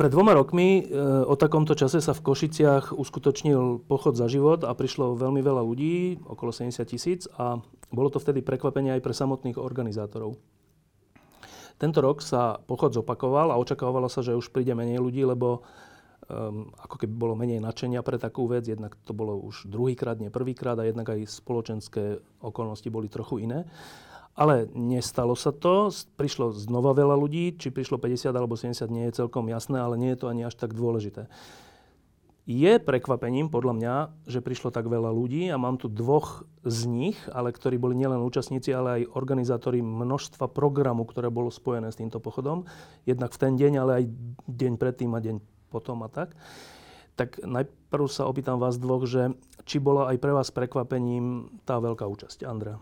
Pred dvoma rokmi e, o takomto čase sa v Košiciach uskutočnil pochod za život a prišlo veľmi veľa ľudí, okolo 70 tisíc a bolo to vtedy prekvapenie aj pre samotných organizátorov. Tento rok sa pochod zopakoval a očakávalo sa, že už príde menej ľudí, lebo um, ako keby bolo menej nadšenia pre takú vec. Jednak to bolo už druhýkrát, nie prvýkrát a jednak aj spoločenské okolnosti boli trochu iné. Ale nestalo sa to, prišlo znova veľa ľudí, či prišlo 50 alebo 70 nie je celkom jasné, ale nie je to ani až tak dôležité. Je prekvapením podľa mňa, že prišlo tak veľa ľudí a mám tu dvoch z nich, ale ktorí boli nielen účastníci, ale aj organizátori množstva programu, ktoré bolo spojené s týmto pochodom. Jednak v ten deň, ale aj deň predtým a deň potom a tak. Tak najprv sa opýtam vás dvoch, že či bola aj pre vás prekvapením tá veľká účasť. Andrea.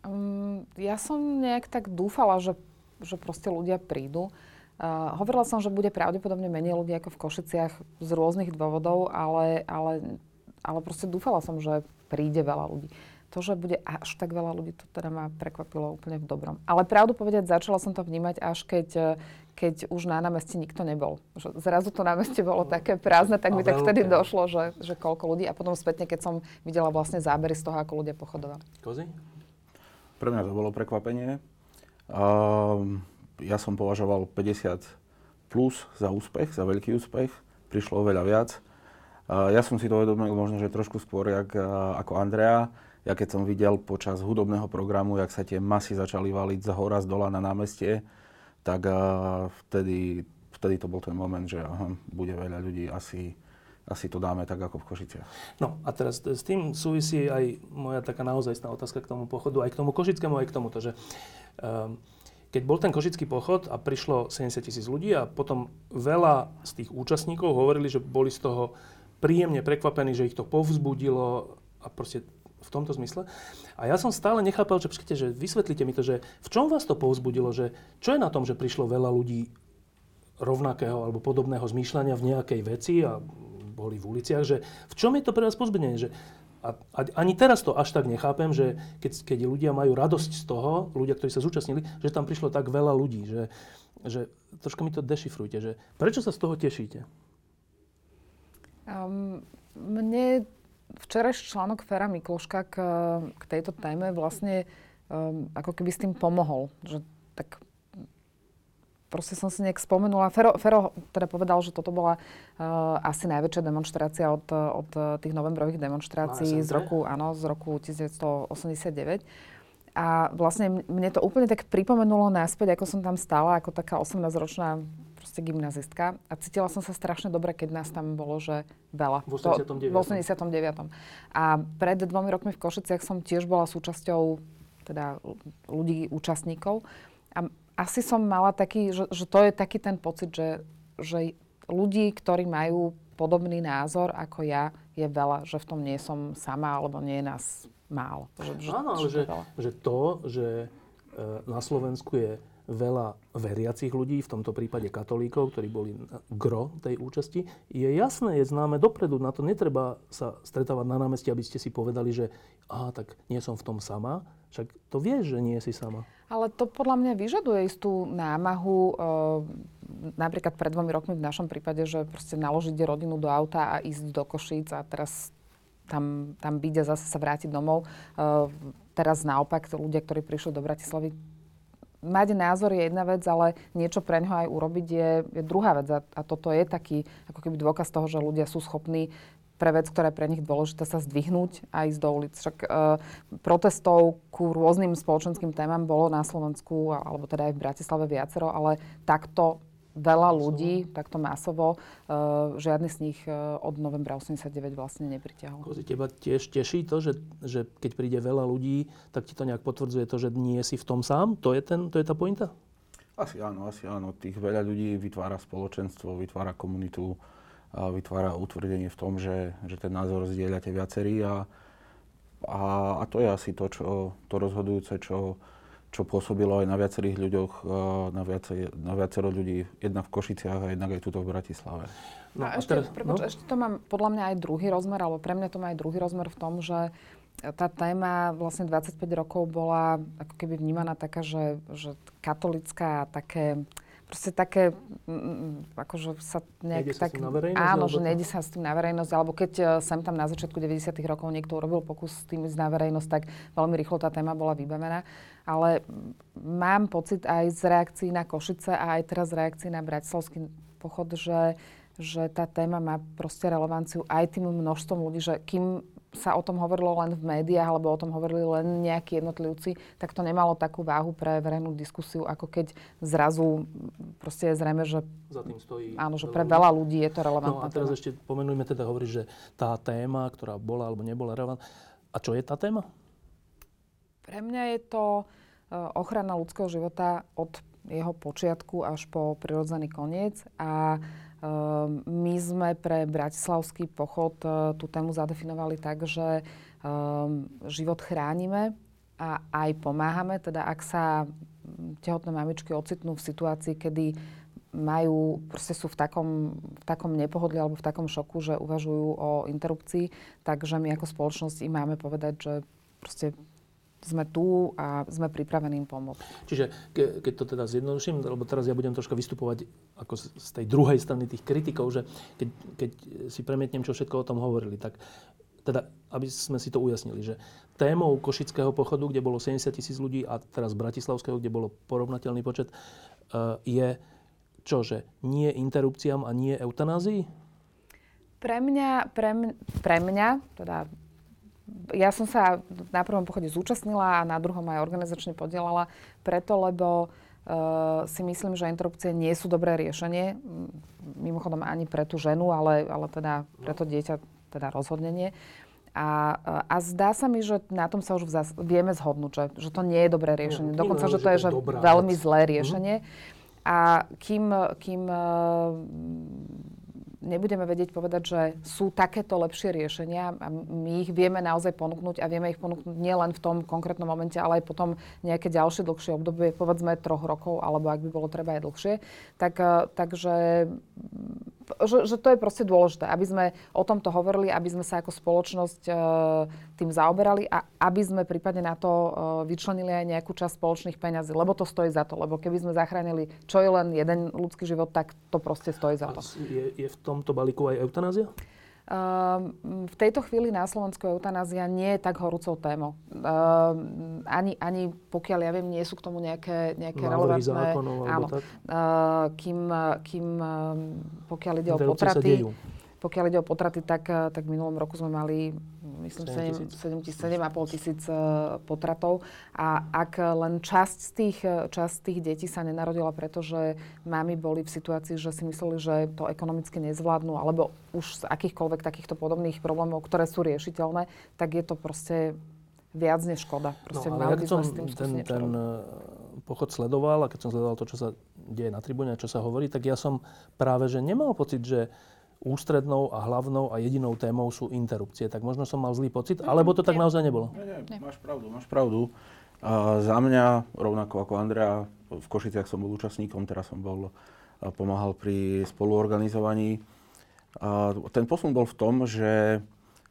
Um, ja som nejak tak dúfala, že, že proste ľudia prídu. Uh, hovorila som, že bude pravdepodobne menej ľudí ako v Košiciach z rôznych dôvodov, ale, ale, ale proste dúfala som, že príde veľa ľudí. To, že bude až tak veľa ľudí, to teda ma prekvapilo úplne v dobrom. Ale pravdu povedať, začala som to vnímať až keď, keď už na námestí nikto nebol. Že zrazu to námestie bolo také prázdne, tak mi tak vtedy došlo, že, že koľko ľudí. A potom spätne, keď som videla vlastne zábery z toho, ako ľudia pochodovali. Kozy? Pre mňa to bolo prekvapenie. Uh, ja som považoval 50 plus za úspech, za veľký úspech. Prišlo oveľa viac. Uh, ja som si to uvedomil možno, že trošku skôr jak, uh, ako Andrea. Ja keď som videl počas hudobného programu, jak sa tie masy začali valiť z hora, z dola na námestie, tak uh, vtedy, vtedy to bol ten moment, že aha, bude veľa ľudí asi asi to dáme tak ako v Košiciach. No a teraz s tým súvisí aj moja taká naozajstná otázka k tomu pochodu, aj k tomu košickému, aj k tomuto, že um, keď bol ten košický pochod a prišlo 70 tisíc ľudí a potom veľa z tých účastníkov hovorili, že boli z toho príjemne prekvapení, že ich to povzbudilo a proste v tomto zmysle. A ja som stále nechápal, že počkajte, že vysvetlite mi to, že v čom vás to povzbudilo, že čo je na tom, že prišlo veľa ľudí rovnakého alebo podobného zmýšľania v nejakej veci a boli v uliciach, že v čom je to pre vás pozbudenie? Že a, a ani teraz to až tak nechápem, že keď, keď ľudia majú radosť z toho, ľudia, ktorí sa zúčastnili, že tam prišlo tak veľa ľudí, že, že troška mi to dešifrujte, že prečo sa z toho tešíte? Um, mne včerajší článok Fera Mikloška k, k tejto téme vlastne um, ako keby s tým pomohol. Že tak proste som si nejak spomenula. Fero, Fero teda povedal, že toto bola uh, asi najväčšia demonstrácia od, od tých novembrových demonstrácií z roku, áno, z roku 1989. A vlastne mne to úplne tak pripomenulo náspäť, ako som tam stála, ako taká 18-ročná proste gymnazistka. A cítila som sa strašne dobre, keď nás tam bolo, že veľa. V 89. To, v 89. A pred dvomi rokmi v Košiciach som tiež bola súčasťou teda ľudí, účastníkov. A asi som mala taký, že, že to je taký ten pocit, že, že ľudí, ktorí majú podobný názor ako ja, je veľa, že v tom nie som sama, alebo nie je nás málo. Že, že, Áno, ale že, že to, že e, na Slovensku je veľa veriacich ľudí, v tomto prípade katolíkov, ktorí boli gro tej účasti, je jasné, je známe dopredu. Na to netreba sa stretávať na námestí, aby ste si povedali, že aha, tak nie som v tom sama. Však to vieš, že nie si sama. Ale to podľa mňa vyžaduje istú námahu, e, napríklad pred dvomi rokmi v našom prípade, že proste naložiť rodinu do auta a ísť do Košíc a teraz tam, tam byť a zase sa vrátiť domov. E, teraz naopak, ľudia, ktorí prišli do Bratislavy, mať názor je jedna vec, ale niečo pre ňoho aj urobiť je, je druhá vec. A, a toto je taký ako keby dôkaz toho, že ľudia sú schopní pre vec, ktorá je pre nich dôležitá, sa zdvihnúť a ísť do ulic. Však e, protestov ku rôznym spoločenským témam bolo na Slovensku, alebo teda aj v Bratislave viacero, ale takto veľa ľudí, takto masovo, uh, žiadny z nich uh, od novembra 89 vlastne nepritiahol. Kozi, teba tiež teší to, že, že keď príde veľa ľudí, tak ti to nejak potvrdzuje to, že nie si v tom sám? To je, ten, to je tá pointa? Asi áno, asi áno. Tých veľa ľudí vytvára spoločenstvo, vytvára komunitu, vytvára utvrdenie v tom, že, že ten názor zdieľate viacerí a, a, a to je asi to, čo, to rozhodujúce, čo, čo pôsobilo aj na viacerých ľuďoch, na, viacej, na viacero ľudí, jednak v Košiciach a jednak aj tuto v Bratislave. No, a ešte, teraz, prepáč, no? ešte to mám podľa mňa aj druhý rozmer, alebo pre mňa to má aj druhý rozmer v tom, že tá téma vlastne 25 rokov bola ako keby vnímaná taká, že, že katolická a také proste také, akože sa nejak nejde sa tak... s tým na verejnosť? áno, že nejde sa s tým na verejnosť, alebo keď e, sem tam na začiatku 90 rokov niekto urobil pokus s tým ísť na verejnosť, tak veľmi rýchlo tá téma bola vybavená. Ale mám pocit aj z reakcií na Košice a aj teraz z reakcií na Bratislavský pochod, že, že tá téma má proste relevanciu aj tým množstvom ľudí, že kým sa o tom hovorilo len v médiách, alebo o tom hovorili len nejakí jednotlivci, tak to nemalo takú váhu pre verejnú diskusiu, ako keď zrazu proste je zrejme, že Za tým stojí... áno, že pre veľa ľudí je to No relevantná a teraz téma. ešte pomenujme teda, hovoríš, že tá téma, ktorá bola alebo nebola relevantná. A čo je tá téma? Pre mňa je to e, ochrana ľudského života od jeho počiatku až po prirodzený koniec a my sme pre bratislavský pochod e, tú tému zadefinovali tak, že e, život chránime a aj pomáhame. Teda ak sa tehotné mamičky ocitnú v situácii, kedy majú, proste sú v takom, v takom nepohodli alebo v takom šoku, že uvažujú o interrupcii, takže my ako spoločnosť im máme povedať, že proste sme tu a sme pripravení im pomôcť. Čiže ke, keď to teda zjednoduším, lebo teraz ja budem troška vystupovať ako z, z tej druhej strany tých kritikov, že keď, keď si premietnem, čo všetko o tom hovorili, tak teda, aby sme si to ujasnili, že témou Košického pochodu, kde bolo 70 tisíc ľudí a teraz Bratislavského, kde bolo porovnateľný počet, uh, je čo, že nie interrupciám a nie eutanázii? Pre mňa, pre, mňa, pre mňa, teda ja som sa na prvom pochode zúčastnila a na druhom aj organizačne podielala, preto lebo uh, si myslím, že interrupcie nie sú dobré riešenie. Mimochodom ani pre tú ženu, ale, ale teda pre to dieťa teda rozhodne nie. A, a zdá sa mi, že na tom sa už vzas- vieme zhodnúť, že, že to nie je dobré riešenie. Nie, Dokonca, že to je že veľmi vec. zlé riešenie. A kým, kým eh, nebudeme vedieť povedať, že sú takéto lepšie riešenia a my ich vieme naozaj ponúknuť a vieme ich ponúknuť nielen v tom konkrétnom momente, ale aj potom nejaké ďalšie dlhšie obdobie, povedzme troch rokov, alebo ak by bolo treba aj dlhšie. Tak, eh, takže že, že to je proste dôležité, aby sme o tomto hovorili, aby sme sa ako spoločnosť e, tým zaoberali a aby sme prípadne na to e, vyčlenili aj nejakú časť spoločných peňazí, lebo to stojí za to. Lebo keby sme zachránili čo je len jeden ľudský život, tak to proste stojí za A to. je, je v tomto balíku aj eutanázia? Um, v tejto chvíli na Slovensku eutanázia nie je tak horúcou témou. Um, ani, ani pokiaľ ja viem, nie sú k tomu nejaké, nejaké Návrhy relevantné... zákonov áno. tak? Uh, kým, kým pokiaľ ide o Interrupcie sa potraty... dejú. Pokiaľ ide o potraty, tak, eh, tak v minulom roku sme mali, myslím, 7 7 7,5 tisíc eh, potratov. A ak len časť z tých, eh, časť tých detí sa nenarodila, pretože mami boli v situácii, že si mysleli, že to ekonomicky nezvládnu, alebo už z akýchkoľvek takýchto podobných problémov, ktoré sú riešiteľné, tak je to proste viac než škoda. Proste No, ale ja som s tým ten, ten eh, pochod sledoval a keď som sledoval to, čo sa deje na tribúne a čo sa hovorí, tak ja som práve že nemal pocit, že ústrednou a hlavnou a jedinou témou sú interrupcie. Tak možno som mal zlý pocit, alebo to tak naozaj nebolo. Nie, nie, máš pravdu, máš pravdu. A za mňa, rovnako ako Andrea, v Košiciach som bol účastníkom, teraz som bol, pomáhal pri spoluorganizovaní. A ten posun bol v tom, že,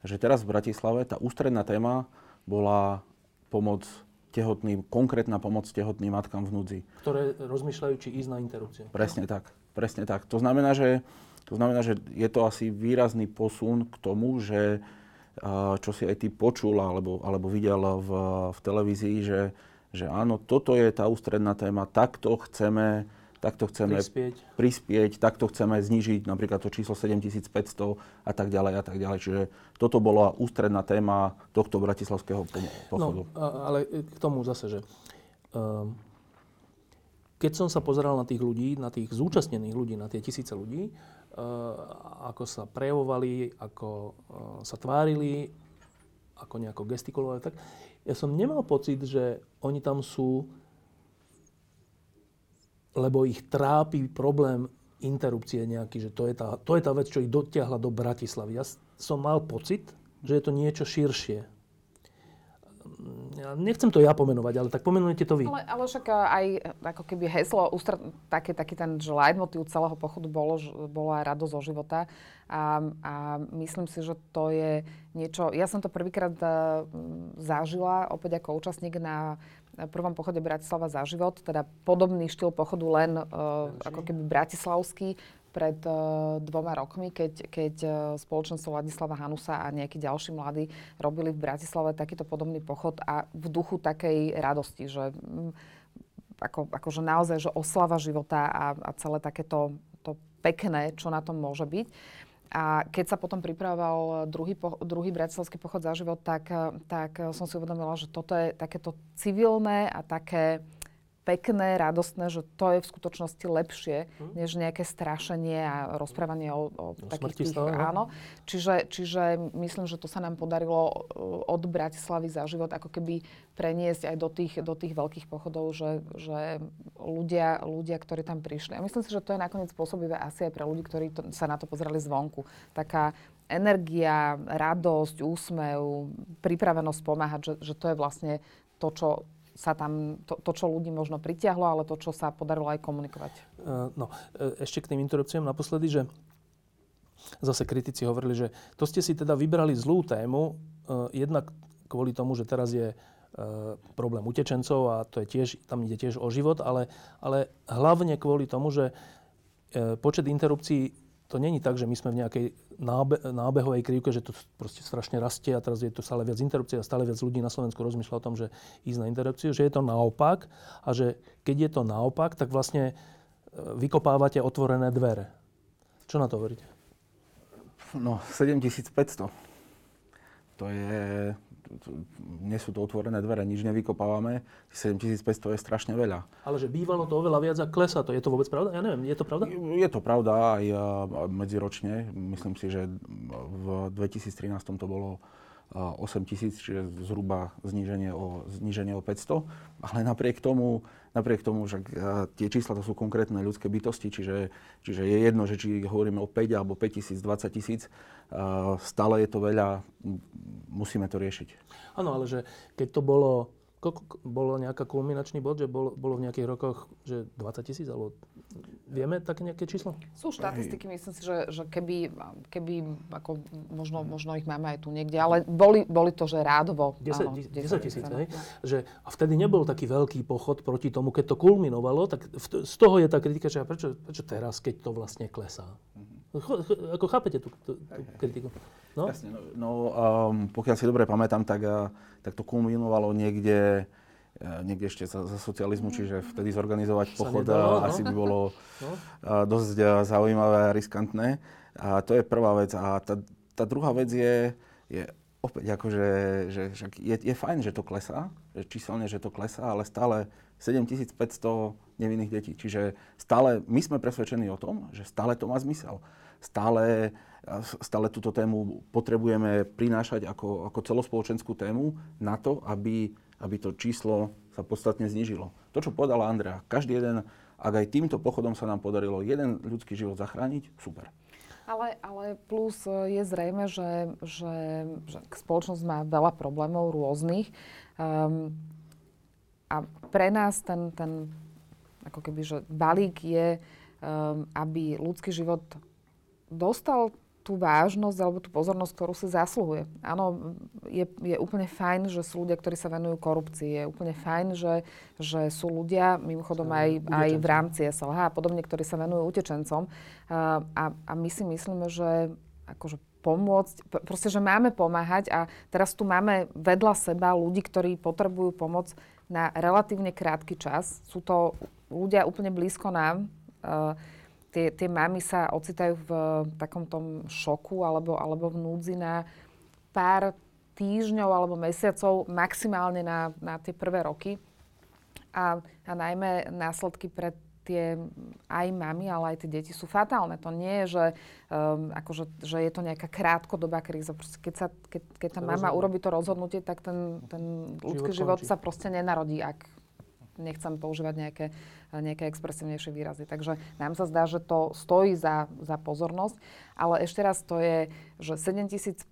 že teraz v Bratislave tá ústredná téma bola pomoc tehotným, konkrétna pomoc tehotným matkám v núdzi. Ktoré rozmýšľajú, či ísť na interrupciu. Presne tak, presne tak. To znamená, že, to znamená, že je to asi výrazný posun k tomu, že čo si aj ty počul alebo, alebo videl v, v televízii, že, že áno, toto je tá ústredná téma, takto chceme, takto chceme Prispieť. prispieť, takto chceme znižiť napríklad to číslo 7500 a tak ďalej a tak ďalej. Čiže toto bola ústredná téma tohto bratislavského po- pochodu. No, ale k tomu zase, že um, keď som sa pozeral na tých ľudí, na tých zúčastnených ľudí, na tie tisíce ľudí, uh, ako sa prejavovali, ako uh, sa tvárili, ako nejako gestikulovali, tak ja som nemal pocit, že oni tam sú, lebo ich trápi problém interrupcie nejaký, že to je tá, to je tá vec, čo ich dotiahla do Bratislavy. Ja som mal pocit, že je to niečo širšie. Ja nechcem to ja pomenovať, ale tak pomenujete to vy. Ale, ale však aj ako keby heslo, ústr- taký, taký ten, že leitmotiv celého pochodu bolo, bolo aj radosť zo života. A, a myslím si, že to je niečo... Ja som to prvýkrát uh, zažila opäť ako účastník na prvom pochode Bratislava za život, teda podobný štýl pochodu len uh, ako keby bratislavský, pred uh, dvoma rokmi, keď, keď uh, spoločenstvo Ladislava Hanusa a nejakí ďalší mladí robili v Bratislave takýto podobný pochod a v duchu takej radosti, že um, ako, akože naozaj, že oslava života a, a celé takéto to pekné, čo na tom môže byť. A keď sa potom pripravoval druhý, po, druhý bratislavský pochod za život, tak, tak som si uvedomila, že toto je takéto civilné a také pekné, radostné, že to je v skutočnosti lepšie, hm. než nejaké strašenie a rozprávanie o, o, o takých tých, stále, áno. Čiže, čiže myslím, že to sa nám podarilo uh, od Bratislavy za život ako keby preniesť aj do tých, do tých veľkých pochodov, že, že ľudia, ľudia, ktorí tam prišli. A myslím si, že to je nakoniec spôsobivé asi aj pre ľudí, ktorí to, sa na to pozerali zvonku. Taká energia, radosť, úsmev, pripravenosť pomáhať, že, že to je vlastne to, čo sa tam, to, to, čo ľudí možno pritiahlo, ale to, čo sa podarilo aj komunikovať. Uh, no, e, ešte k tým interrupciám naposledy, že zase kritici hovorili, že to ste si teda vybrali zlú tému, uh, jednak kvôli tomu, že teraz je problém utečencov a to je tiež, tam ide tiež o život, ale, ale hlavne kvôli tomu, že počet interrupcií to není tak, že my sme v nejakej nábe, nábehovej krivke, že to proste strašne rastie a teraz je tu stále viac interrupcií a stále viac ľudí na Slovensku rozmýšľa o tom, že ísť na interrupciu, že je to naopak a že keď je to naopak, tak vlastne e, vykopávate otvorené dvere. Čo na to hovoríte? No, 7500. To je nie sú to otvorené dvere, nič nevykopávame. 7500 je strašne veľa. Ale že bývalo to oveľa viac a klesá to. Je to vôbec pravda? Ja neviem, je to pravda? Je to pravda aj medziročne. Myslím si, že v 2013 to bolo 8 tisíc, čiže zhruba zníženie o, zníženie o 500. Ale napriek tomu, napriek tomu, že tie čísla to sú konkrétne ľudské bytosti, čiže, čiže je jedno, že či hovoríme o 5 alebo 5 tisíc, 20 tisíc, stále je to veľa, musíme to riešiť. Áno, ale že keď to bolo Koľko bolo nejaká kulminačný bod, že bolo, bolo v nejakých rokoch, že 20 tisíc, alebo vieme také nejaké číslo? Sú štatistiky, myslím si, že, že keby, keby ako možno, možno ich máme aj tu niekde, ale boli, boli to, že rádovo. 10, áno, 10, 10 tisíc, hej? Že, a vtedy nebol taký veľký pochod proti tomu, keď to kulminovalo, tak v, z toho je tá kritika, že prečo, prečo teraz, keď to vlastne klesá? Mm-hmm. Ako chápete tú, tú, tú kritiku? No? Jasne, no, no um, pokiaľ si dobre pamätám, tak, uh, tak to kulminovalo niekde, uh, niekde ešte za, za socializmu, čiže vtedy zorganizovať pochod nedalo, no? asi by bolo no? uh, dosť uh, zaujímavé a riskantné. A to je prvá vec. A tá, tá druhá vec je, je opäť akože, že, že je, je fajn, že to klesá, že číselne, že to klesá, ale stále 7500 nevinných detí. Čiže stále my sme presvedčení o tom, že stále to má zmysel. Stále stále túto tému potrebujeme prinášať ako, ako celospoločenskú tému na to, aby, aby to číslo sa podstatne znížilo. To, čo povedala Andrea, každý jeden, ak aj týmto pochodom sa nám podarilo jeden ľudský život zachrániť, super. Ale, ale plus je zrejme, že, že, že spoločnosť má veľa problémov rôznych. Um, a pre nás ten, ten ako keby, že balík je, um, aby ľudský život dostal tú vážnosť alebo tú pozornosť, ktorú si zasluhuje. Áno, je, je úplne fajn, že sú ľudia, ktorí sa venujú korupcii. Je úplne fajn, že, že sú ľudia, mimochodom aj, aj v rámci SLH a podobne, ktorí sa venujú utečencom. A, a, a my si myslíme, že akože pomôcť, proste, že máme pomáhať a teraz tu máme vedľa seba ľudí, ktorí potrebujú pomoc na relatívne krátky čas. Sú to ľudia úplne blízko nám. Uh, tie, tie mamy sa ocitajú v takom tom šoku alebo, alebo v núdzi na pár týždňov alebo mesiacov, maximálne na, na tie prvé roky. A, a najmä následky pre tie aj mamy, ale aj tie deti sú fatálne. To nie je, že, um, akože, že je to nejaká krátkodobá kríza. Proste keď, sa, keď, keď tá mama urobí to rozhodnutie, tak ten, ten ľudský život, život sa proste nenarodí, ak nechcem používať nejaké, nejaké expresívnejšie výrazy. Takže nám sa zdá, že to stojí za, za pozornosť, ale ešte raz to je, že 7500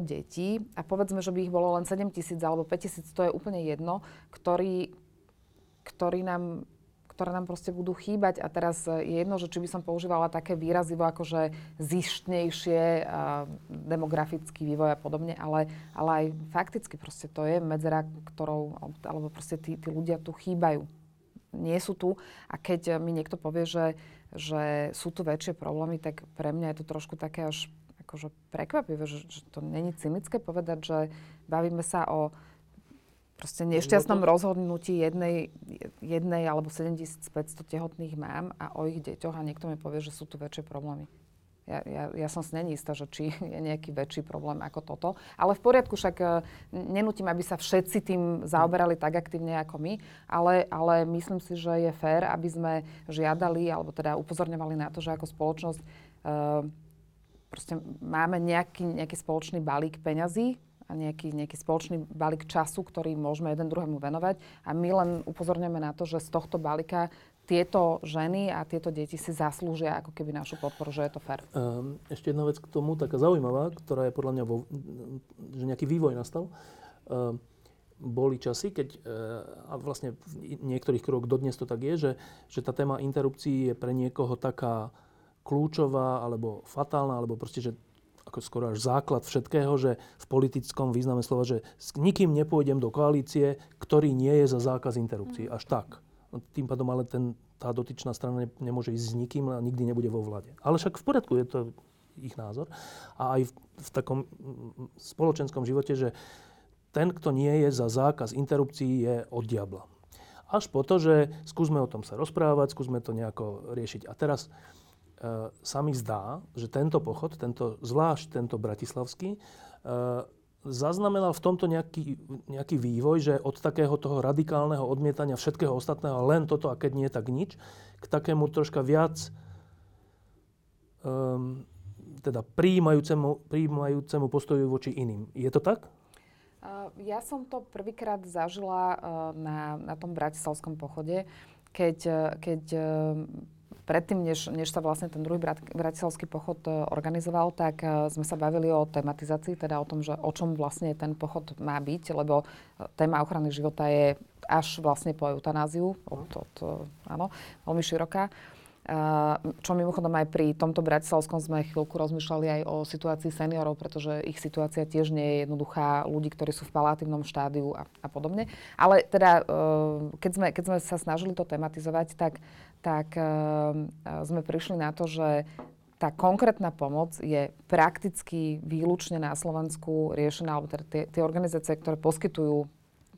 detí a povedzme, že by ich bolo len 7 tisíc alebo 5 tisíc, to je úplne jedno, ktorí, ktorí nám ktoré nám proste budú chýbať. A teraz je jedno, že či by som používala také výrazivo ako že zištnejšie, demografický vývoj a podobne, ale, ale aj fakticky proste to je medzera, ktorou, alebo proste tí, tí ľudia tu chýbajú. Nie sú tu a keď mi niekto povie, že, že sú tu väčšie problémy, tak pre mňa je to trošku také až akože prekvapivé, že, že to není cynické povedať, že bavíme sa o proste nešťastnom rozhodnutí jednej, jednej alebo 7500 tehotných mám a o ich deťoch a niekto mi povie, že sú tu väčšie problémy. Ja, ja, ja som si není istá, že či je nejaký väčší problém ako toto. Ale v poriadku, však e, nenutím, aby sa všetci tým zaoberali tak aktívne ako my, ale, ale myslím si, že je fér, aby sme žiadali, alebo teda upozorňovali na to, že ako spoločnosť uh, proste máme nejaký, nejaký spoločný balík peňazí, nejaký, nejaký spoločný balík času, ktorý môžeme jeden druhému venovať. A my len upozorňujeme na to, že z tohto balíka tieto ženy a tieto deti si zaslúžia ako keby našu podporu, že je to fér. Ehm, ešte jedna vec k tomu, taká zaujímavá, ktorá je podľa mňa, vo, že nejaký vývoj nastal. Ehm, boli časy, keď, e, a vlastne v niektorých kruhoch dodnes to tak je, že, že tá téma interrupcií je pre niekoho taká kľúčová alebo fatálna, alebo proste, že ako skoro až základ všetkého, že v politickom význame slova, že s nikým nepôjdem do koalície, ktorý nie je za zákaz interrupcií. Mm. Až tak. No, tým pádom ale ten, tá dotyčná strana ne, nemôže ísť s nikým a nikdy nebude vo vláde. Ale však v poriadku, je to ich názor. A aj v, v takom spoločenskom živote, že ten, kto nie je za zákaz interrupcií, je od diabla. Až po to, že skúsme o tom sa rozprávať, skúsme to nejako riešiť. A teraz sa mi zdá, že tento pochod, tento, zvlášť tento bratislavský, e, zaznamenal v tomto nejaký, nejaký vývoj, že od takého toho radikálneho odmietania všetkého ostatného, len toto a keď nie, tak nič, k takému troška viac um, teda prijímajúcemu, prijímajúcemu postoju voči iným. Je to tak? Ja som to prvýkrát zažila na, na tom bratislavskom pochode, keď, keď predtým, než, než sa vlastne ten druhý brat, bratislavský pochod e, organizoval, tak e, sme sa bavili o tematizácii, teda o tom, že o čom vlastne ten pochod má byť, lebo e, téma ochrany života je až vlastne po eutanáziu, od, od, áno, veľmi široká. Čo mimochodom aj pri tomto bratislavskom sme chvíľku rozmýšľali aj o situácii seniorov, pretože ich situácia tiež nie je jednoduchá, ľudí, ktorí sú v palatívnom štádiu a, a podobne. Ale teda, keď sme, keď sme sa snažili to tematizovať, tak tak uh, sme prišli na to, že tá konkrétna pomoc je prakticky výlučne na Slovensku riešená, alebo teda tie, tie organizácie, ktoré poskytujú,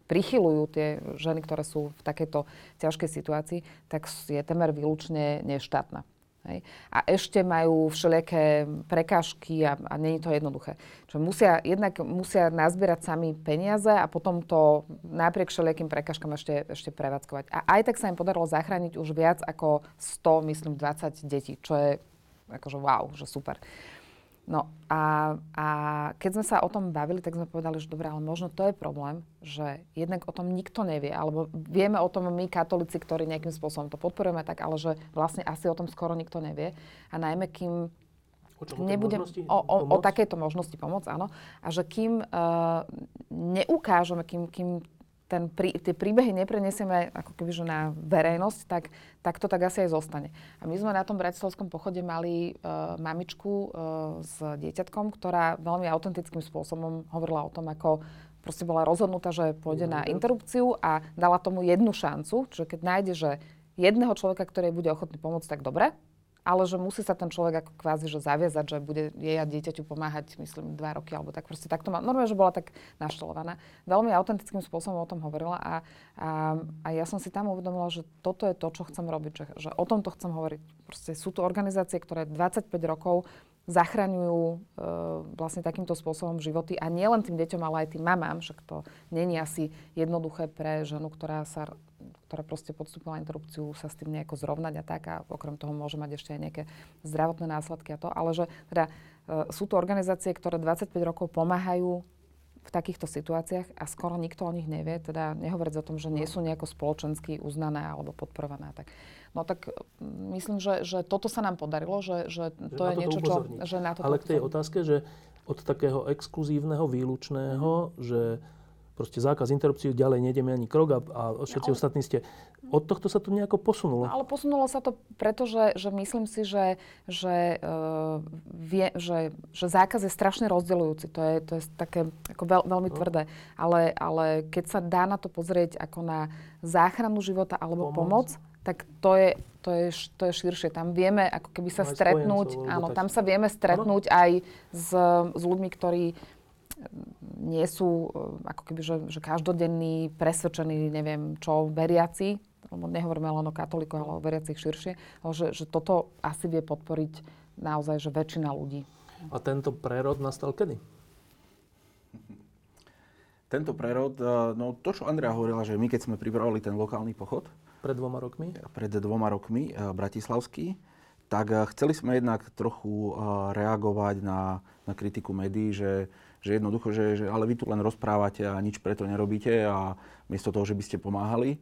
prichylujú tie ženy, ktoré sú v takejto ťažkej situácii, tak je temer výlučne neštátna. Hej. A ešte majú všelijaké prekážky a, a je to jednoduché. Čo musia, jednak musia nazbierať sami peniaze a potom to napriek všelijakým prekážkam ešte, ešte prevádzkovať. A aj tak sa im podarilo zachrániť už viac ako 100, myslím 20 detí, čo je akože wow, že super. No a, a keď sme sa o tom bavili, tak sme povedali, že dobre, ale možno to je problém, že jednak o tom nikto nevie, alebo vieme o tom my, katolíci, ktorí nejakým spôsobom to podporujeme, tak ale že vlastne asi o tom skoro nikto nevie. A najmä kým O, čom, nebudem, o, o, o takéto možnosti pomôcť, áno. A že kým uh, neukážeme, kým, kým ten prí, tie príbehy neprenesieme ako keby že na verejnosť, tak, tak to tak asi aj zostane. A my sme na tom bratislavskom pochode mali uh, mamičku uh, s dieťatkom, ktorá veľmi autentickým spôsobom hovorila o tom, ako proste bola rozhodnutá, že pôjde na interrupciu a dala tomu jednu šancu, čiže keď nájde, že jedného človeka, ktorý bude ochotný pomôcť, tak dobre, ale že musí sa ten človek ako kvázi že zaviazať, že bude jej a dieťaťu pomáhať, myslím, dva roky alebo tak. Proste takto má, normálne, že bola tak naštelovaná. Veľmi autentickým spôsobom o tom hovorila a, a, a ja som si tam uvedomila, že toto je to, čo chcem robiť, že, že o tomto chcem hovoriť. Proste sú to organizácie, ktoré 25 rokov zachraňujú e, vlastne takýmto spôsobom životy. A nielen tým deťom, ale aj tým mamám, však to není asi jednoduché pre ženu, ktorá sa ktorá proste podstúpila interrupciu, sa s tým nejako zrovnať a tak. A okrem toho môže mať ešte aj nejaké zdravotné následky a to, ale že teda e, sú to organizácie, ktoré 25 rokov pomáhajú v takýchto situáciách a skoro nikto o nich nevie, teda nehovoriť o tom, že nie sú nejako spoločensky uznané alebo podporované. Tak. No tak mm, myslím, že, že toto sa nám podarilo, že, že to že je niečo, čo... Že na to Ale k tej otázke, že od takého exkluzívneho, výlučného, mm. že proste zákaz interrupcií, ďalej nejdeme ani krok a, a všetci no, ostatní ste... Od tohto sa to nejako posunulo? No, ale posunulo sa to preto, že, že myslím si, že, že, uh, vie, že, že zákaz je strašne rozdeľujúci. To je, to je také ako veľ, veľmi no. tvrdé. Ale, ale keď sa dá na to pozrieť ako na záchranu života alebo pomoc, pomoc tak to je, to, je, to je širšie. Tam vieme ako keby sa stretnúť, áno, tam sa vieme stretnúť aj s, s ľuďmi, ktorí nie sú e, ako keby, že, že každodenní, presvedčení, neviem čo, veriaci, lebo nehovoríme len o katolíkoch, ale o veriacich širšie, ale že, že toto asi vie podporiť naozaj, že väčšina ľudí. A tento prerod nastal kedy? Tento prerod, e, no to, čo Andrea hovorila, že my keď sme pripravili ten lokálny pochod, pred dvoma rokmi? Pred dvoma rokmi, e, bratislavský, tak chceli sme jednak trochu reagovať na, na kritiku médií, že že jednoducho, že, že ale vy tu len rozprávate a nič preto nerobíte a miesto toho, že by ste pomáhali,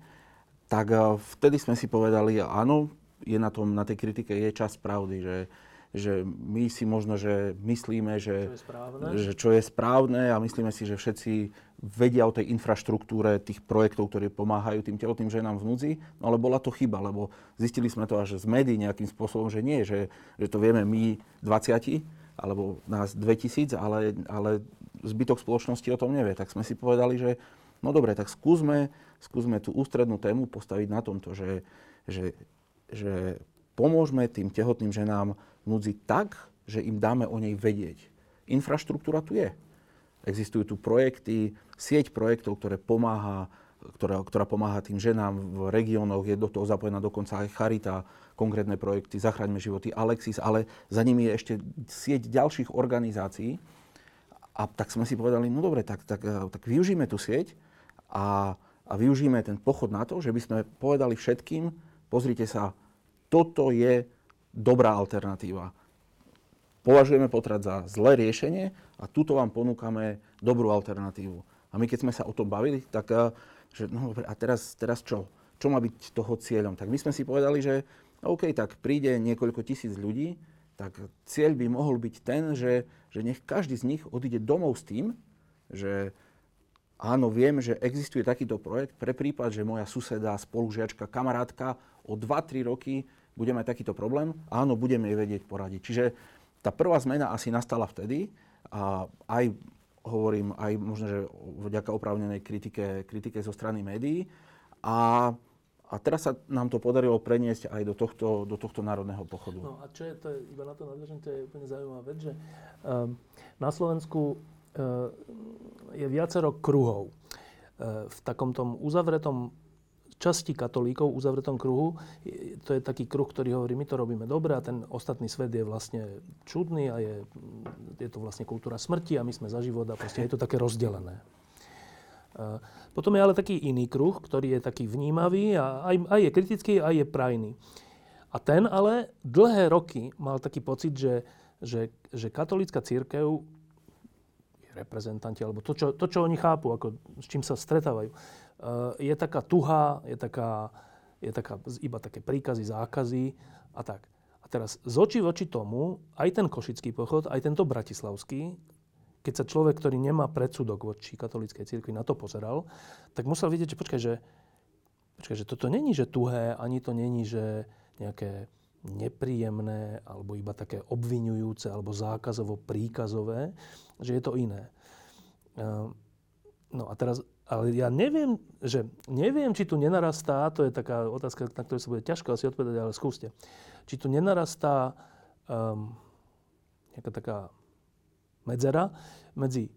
tak eh, vtedy sme si povedali, áno, je na, tom, na tej kritike je čas pravdy, že, že my si možno, že myslíme, že čo, je správne. že čo je správne a myslíme si, že všetci vedia o tej infraštruktúre tých projektov, ktoré pomáhajú tým tehotným ženám v núdzi, no ale bola to chyba, lebo zistili sme to až z médií nejakým spôsobom, že nie, že, že to vieme my 20, alebo nás 2000, ale, ale zbytok spoločnosti o tom nevie. Tak sme si povedali, že no dobre, tak skúsme, skúsme tú ústrednú tému postaviť na tomto, že, že, že pomôžeme tým tehotným ženám núdzi tak, že im dáme o nej vedieť. Infraštruktúra tu je. Existujú tu projekty, sieť projektov, ktoré pomáha ktorá, ktorá pomáha tým ženám v regiónoch, je do toho zapojená dokonca aj Charita, konkrétne projekty Zachraňme životy, Alexis, ale za nimi je ešte sieť ďalších organizácií. A tak sme si povedali, no dobre, tak, tak, tak využíme tú sieť a, a využíme ten pochod na to, že by sme povedali všetkým, pozrite sa, toto je dobrá alternatíva. Považujeme potrat za zlé riešenie a tuto vám ponúkame dobrú alternatívu. A my keď sme sa o tom bavili, tak že no a teraz, teraz čo? Čo má byť toho cieľom? Tak my sme si povedali, že OK, tak príde niekoľko tisíc ľudí, tak cieľ by mohol byť ten, že, že nech každý z nich odíde domov s tým, že áno, viem, že existuje takýto projekt pre prípad, že moja suseda, spolužiačka, kamarátka o 2-3 roky bude mať takýto problém, áno, budeme jej vedieť poradiť. Čiže tá prvá zmena asi nastala vtedy a aj hovorím aj možno, že vďaka oprávnenej kritike, kritike zo strany médií. A, a teraz sa nám to podarilo preniesť aj do tohto, do tohto národného pochodu. No a čo je, to je iba na to nadväžím, to je úplne zaujímavá vec, že um, na Slovensku uh, je viacero kruhov. Uh, v takom tom uzavretom časti katolíkov, uzavretom kruhu, to je taký kruh, ktorý hovorí, my to robíme dobre a ten ostatný svet je vlastne čudný a je, je to vlastne kultúra smrti a my sme za život a proste je to také rozdelené. Potom je ale taký iný kruh, ktorý je taký vnímavý a aj, aj je kritický, aj je prajný. A ten ale dlhé roky mal taký pocit, že, že, že katolícka církev reprezentanti, alebo to čo, to, čo oni chápu, ako, s čím sa stretávajú, Eh, je taká tuha, je, taká, je taká, iba také príkazy, zákazy a tak. A teraz z očí voči tomu, aj ten košický pochod, aj tento bratislavský, keď sa človek, ktorý nemá predsudok voči katolíckej cirkvi na to pozeral, tak musel vidieť, že počkaj, že, počkaj, že toto není, že tuhé, ani to není, že nejaké nepríjemné, alebo iba také obvinujúce, alebo zákazovo príkazové, že je to iné. Eh, no a teraz ale ja neviem, že neviem, či tu nenarastá, to je taká otázka, na ktorú sa bude ťažko asi odpovedať, ale skúste. Či tu nenarastá um, nejaká taká medzera medzi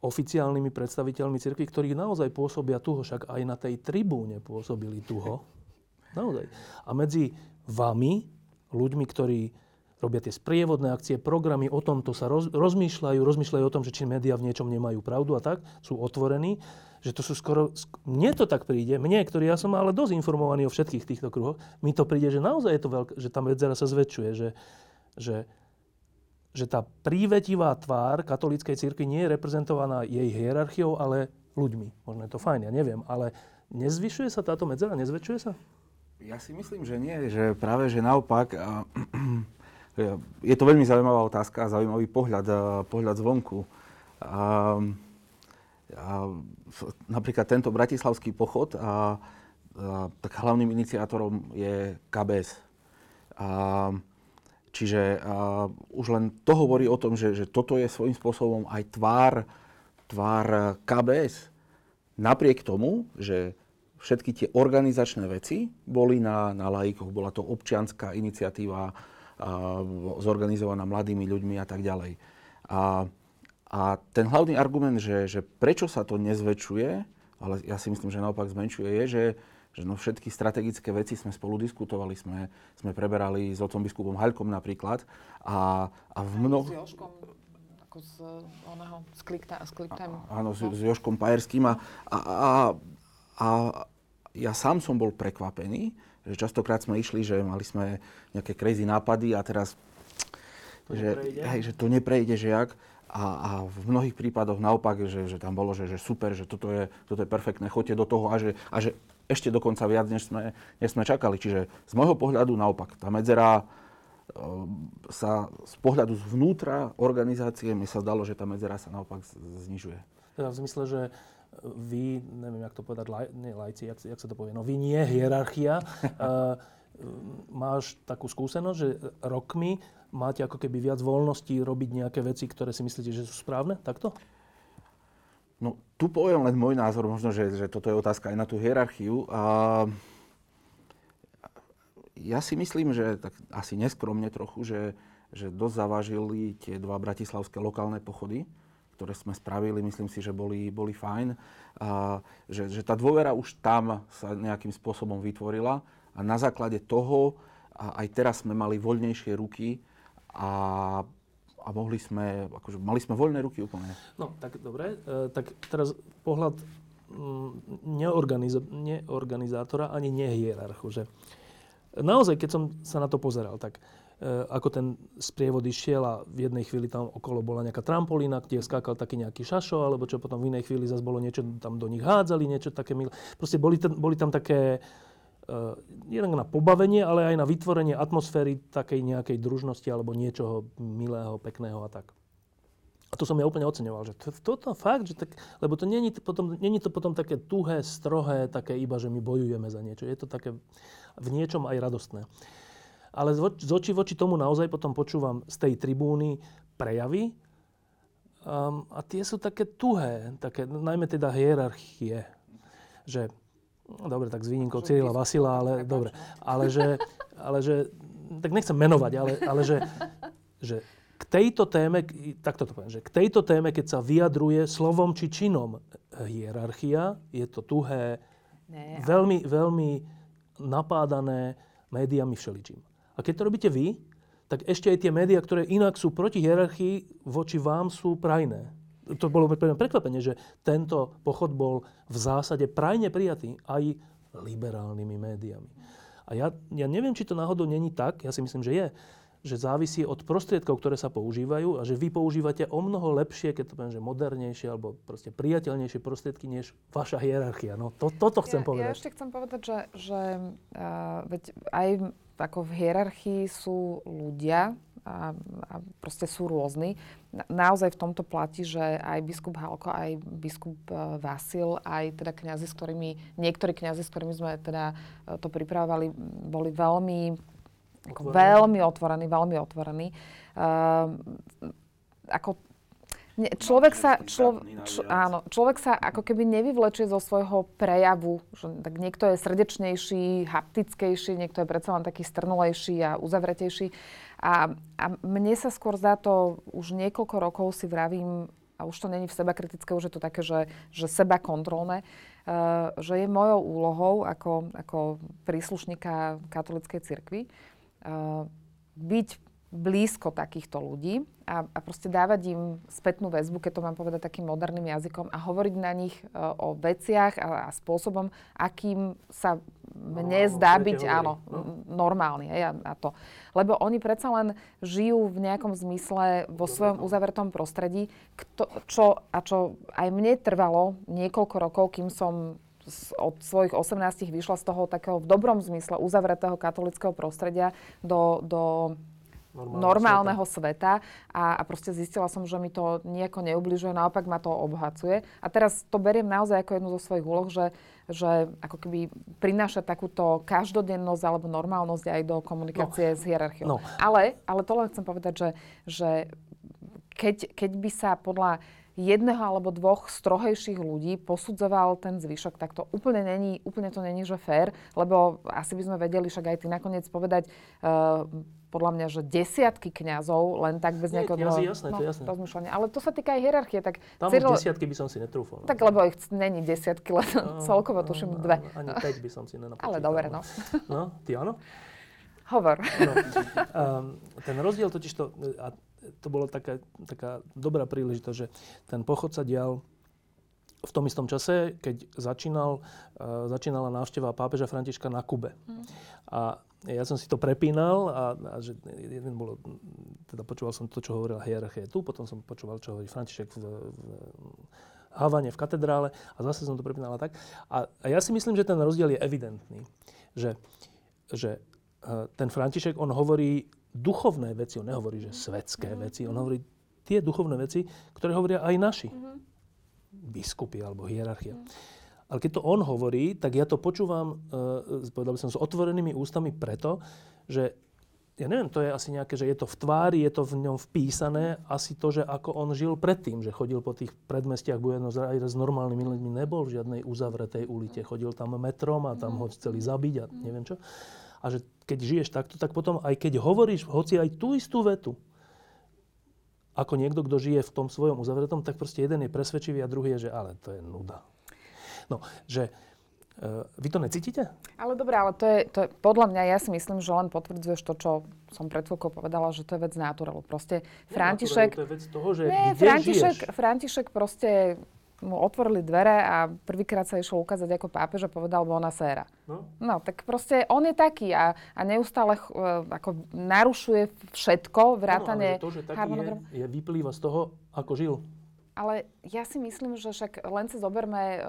oficiálnymi predstaviteľmi cirkvi, ktorí naozaj pôsobia tuho, však aj na tej tribúne pôsobili tuho. Naozaj. A medzi vami, ľuďmi, ktorí robia tie sprievodné akcie, programy, o tomto sa roz, rozmýšľajú, rozmýšľajú o tom, že či médiá v niečom nemajú pravdu a tak, sú otvorení, že to sú skoro, mne to tak príde, mne, ktorý ja som ale dosť informovaný o všetkých týchto kruhoch, mi to príde, že naozaj je to veľké, že tá medzera sa zväčšuje, že, že že tá prívetivá tvár katolíckej cirkvi nie je reprezentovaná jej hierarchiou, ale ľuďmi. Možno je to fajn, ja neviem, ale nezvyšuje sa táto medzera, nezväčšuje sa? Ja si myslím, že nie, že práve, že naopak, je to veľmi zaujímavá otázka a zaujímavý pohľad, pohľad zvonku. A, a, napríklad tento bratislavský pochod, a, a, tak hlavným iniciátorom je KBS. A, čiže a, už len to hovorí o tom, že, že toto je svojím spôsobom aj tvár, tvár KBS. Napriek tomu, že všetky tie organizačné veci boli na, na laikoch. Bola to občianská iniciatíva a, zorganizovaná mladými ľuďmi a tak ďalej. A, a ten hlavný argument, že, že prečo sa to nezväčšuje, ale ja si myslím, že naopak zmenšuje, je, že, že no všetky strategické veci sme spolu diskutovali, sme, sme preberali s otcom biskupom Haľkom napríklad a, a v mnoho... Ako z oného, z Áno, s, s Joškom Pajerským a, a, a, a ja sám som bol prekvapený, že častokrát sme išli, že mali sme nejaké crazy nápady a teraz, to že, hej, že to neprejde, že jak. A, a v mnohých prípadoch naopak, že, že tam bolo, že, že super, že toto je, toto je perfektné, choďte do toho a že, a že ešte dokonca viac, než sme, než sme čakali. Čiže z môjho pohľadu naopak, tá medzera e, sa z pohľadu zvnútra organizácie mi sa zdalo, že tá medzera sa naopak znižuje. Teda v zmysle, že vy, neviem, jak to povedať, laj, nie lajci, jak, jak sa to povie, no vy nie hierarchia, uh, máš takú skúsenosť, že rokmi máte ako keby viac voľností robiť nejaké veci, ktoré si myslíte, že sú správne? Takto? No, tu poviem len môj názor, možno, že, že toto je otázka aj na tú hierarchiu. A ja si myslím, že tak asi neskromne trochu, že, že dosť zavážili tie dva bratislavské lokálne pochody ktoré sme spravili, myslím si, že boli, boli fajn. A, že, že tá dôvera už tam sa nejakým spôsobom vytvorila a na základe toho a aj teraz sme mali voľnejšie ruky a, a mohli sme, akože mali sme voľné ruky úplne. No, tak dobre. E, tak teraz pohľad mm, neorganiz- neorganizátora ani nehierarchu, že naozaj, keď som sa na to pozeral, tak ako ten sprievod išiel a v jednej chvíli tam okolo bola nejaká trampolína, kde skákal taký nejaký šašo, alebo čo potom v inej chvíli zase bolo niečo, tam do nich hádzali, niečo také milé. Proste boli, tam, boli tam také, uh, jednak na pobavenie, ale aj na vytvorenie atmosféry takej nejakej družnosti alebo niečoho milého, pekného a tak. A to som ja úplne oceňoval, že toto to, fakt, že tak, lebo to není, potom, není to potom také tuhé, strohé, také iba, že my bojujeme za niečo. Je to také v niečom aj radostné. Ale z oči voči tomu naozaj potom počúvam z tej tribúny prejavy um, a tie sú také tuhé, také, najmä teda hierarchie, že No dobre, tak s výnimkou Cyrila Vasila, ale dobre. Ale že, ale že, tak nechcem menovať, ale, ale že, že k tejto téme, takto to poviem, že k tejto téme, keď sa vyjadruje slovom či činom hierarchia, je to tuhé, Nie, veľmi, veľmi napádané médiami všeličím. A keď to robíte vy, tak ešte aj tie médiá, ktoré inak sú proti hierarchii, voči vám sú prajné. To bolo pre mňa prekvapenie, že tento pochod bol v zásade prajne prijatý aj liberálnymi médiami. A ja, ja neviem, či to náhodou není tak, ja si myslím, že je, že závisí od prostriedkov, ktoré sa používajú a že vy používate o mnoho lepšie, keď to poviem, že modernejšie alebo proste priateľnejšie prostriedky, než vaša hierarchia. No to, toto chcem ja, povedať. Ja ešte chcem povedať, že, že uh, veď aj ako v hierarchii sú ľudia a, a proste sú rôzni. Na, naozaj v tomto platí, že aj biskup Halko, aj biskup uh, Vasil, aj teda kňazi, s ktorými, niektorí kňazi, s ktorými sme teda uh, to pripravovali, boli veľmi, ako veľmi otvorení, veľmi otvorení. Uh, ako nie, človek sa, člo, č, áno, človek sa ako keby nevyvlečie zo svojho prejavu. Že, tak niekto je srdečnejší, haptickejší, niekto je predsa len taký strnulejší a uzavretejší. A, a mne sa skôr zdá to, už niekoľko rokov si vravím, a už to není v seba kritické, už je to také, že, že seba kontrolné, uh, že je mojou úlohou ako, ako príslušníka katolíckej cirkvi uh, byť blízko takýchto ľudí a, a proste dávať im spätnú väzbu, keď to mám povedať takým moderným jazykom a hovoriť na nich uh, o veciach a, a spôsobom, akým sa mne Áno, zdá byť, hovorí. áno, No. normálny. Hej, a, a to. Lebo oni predsa len žijú v nejakom zmysle vo svojom uzavretom prostredí, kto, čo, a čo aj mne trvalo niekoľko rokov, kým som od svojich 18 vyšla z toho takého v dobrom zmysle uzavretého katolického prostredia do, do Normálneho normálneho sveta, a, a proste zistila som, že mi to nejako neubližuje, naopak ma to obohacuje. A teraz to beriem naozaj ako jednu zo svojich úloh, že, že ako keby prináša takúto každodennosť alebo normálnosť aj do komunikácie no. s hierarchiou. No. Ale, ale to len chcem povedať, že, že keď, keď by sa podľa jedného alebo dvoch strohejších ľudí posudzoval ten zvyšok, tak to úplne není, úplne to není, že fér, lebo asi by sme vedeli však aj ty nakoniec povedať, uh, podľa mňa, že desiatky kňazov len tak bez nejakého kňazi, jasné, to je jasné. rozmýšľania. Ale to sa týka aj hierarchie. Tak Tam Cyril- desiatky by som si netrúfal. no. tak lebo ich není desiatky, len celkovo tuším dve. Ani 5 by som si nenapočítal. Ale dobre, no. No, ty áno? Hovor. No, um, ten rozdiel totiž to, a to bola taká, taká dobrá príležitosť, že ten pochod sa dial v tom istom čase, keď začínal, uh, začínala návšteva pápeža Františka na Kube. A ja som si to prepínal a, a že jeden bolo, teda počúval som to, čo hovorila hierarchia tu, potom som počúval, čo hovorí František v, v Havane, v katedrále a zase som to prepínal a tak. A, a ja si myslím, že ten rozdiel je evidentný. Že, že eh, ten František, on hovorí duchovné veci, on nehovorí, že svetské veci, on hovorí tie duchovné veci, ktoré hovoria aj naši biskupy alebo hierarchia. Ale keď to on hovorí, tak ja to počúvam, uh, povedal by som, s otvorenými ústami preto, že ja neviem, to je asi nejaké, že je to v tvári, je to v ňom vpísané, asi to, že ako on žil predtým, že chodil po tých predmestiach Buenos Aires s normálnymi ľuďmi, nebol v žiadnej uzavretej ulite, chodil tam metrom a tam ho chceli zabiť a neviem čo. A že keď žiješ takto, tak potom aj keď hovoríš, hoci aj tú istú vetu, ako niekto, kto žije v tom svojom uzavretom, tak proste jeden je presvedčivý a druhý je, že ale to je nuda. No, že e, vy to necítite? Ale dobre, ale to je, to je, podľa mňa, ja si myslím, že len potvrdzuješ to, čo som pred chvíľkou povedala, že to je vec naturelu. Proste František... To je vec toho, že Nie, kde František, žiješ. František proste mu otvorili dvere a prvýkrát sa išiel ukázať ako pápež a povedal bona séra. No? No, tak proste on je taký a, a neustále ch- e, ako narušuje všetko, vrátane že to, že taký je, je, vyplýva z toho, ako žil. Ale ja si myslím, že však len si zoberme uh,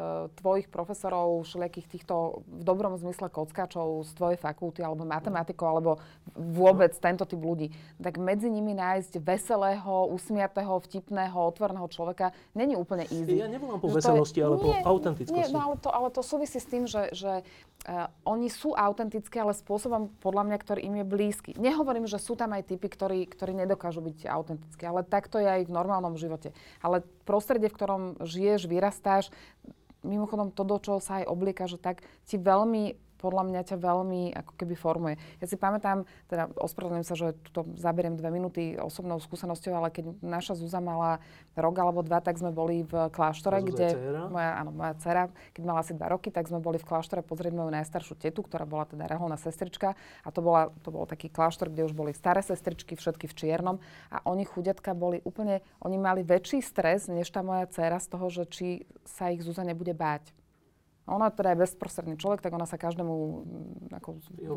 tvojich profesorov, všelijakých týchto v dobrom zmysle kockačov z tvojej fakulty, alebo matematikov, alebo vôbec tento typ ľudí. Tak medzi nimi nájsť veselého, usmiatého, vtipného, otvorného človeka není úplne easy. Ja nevolám po Že to je- veselosti, ale po Nie, autentickosti. Nie, no ale to, ale to súvisí s tým, že, že uh, oni sú autentickí, ale spôsobom, podľa mňa, ktorý im je blízky. Nehovorím, že sú tam aj typy, ktorí, ktorí nedokážu byť autentickí, ale tak to je aj v normálnom živote. Ale prostredie, v ktorom žiješ, vyrastáš, mimochodom to, do čoho sa aj oblieka, že tak ti veľmi podľa mňa ťa veľmi ako keby formuje. Ja si pamätám, teda ospravedlňujem sa, že tuto zaberiem dve minúty osobnou skúsenosťou, ale keď naša Zúza mala rok alebo dva, tak sme boli v kláštore, Zúza kde... je dcéra? Moja, áno, moja dcera, keď mala asi dva roky, tak sme boli v kláštore pozrieť moju najstaršiu tetu, ktorá bola teda reholná sestrička. A to, bola, to bol taký kláštor, kde už boli staré sestričky, všetky v čiernom. A oni chudiatka boli úplne, oni mali väčší stres, než tá moja dcera z toho, že či sa ich Zúza nebude báť. Ona teda je bezprostredný človek, tak ona sa každému, mm, ako,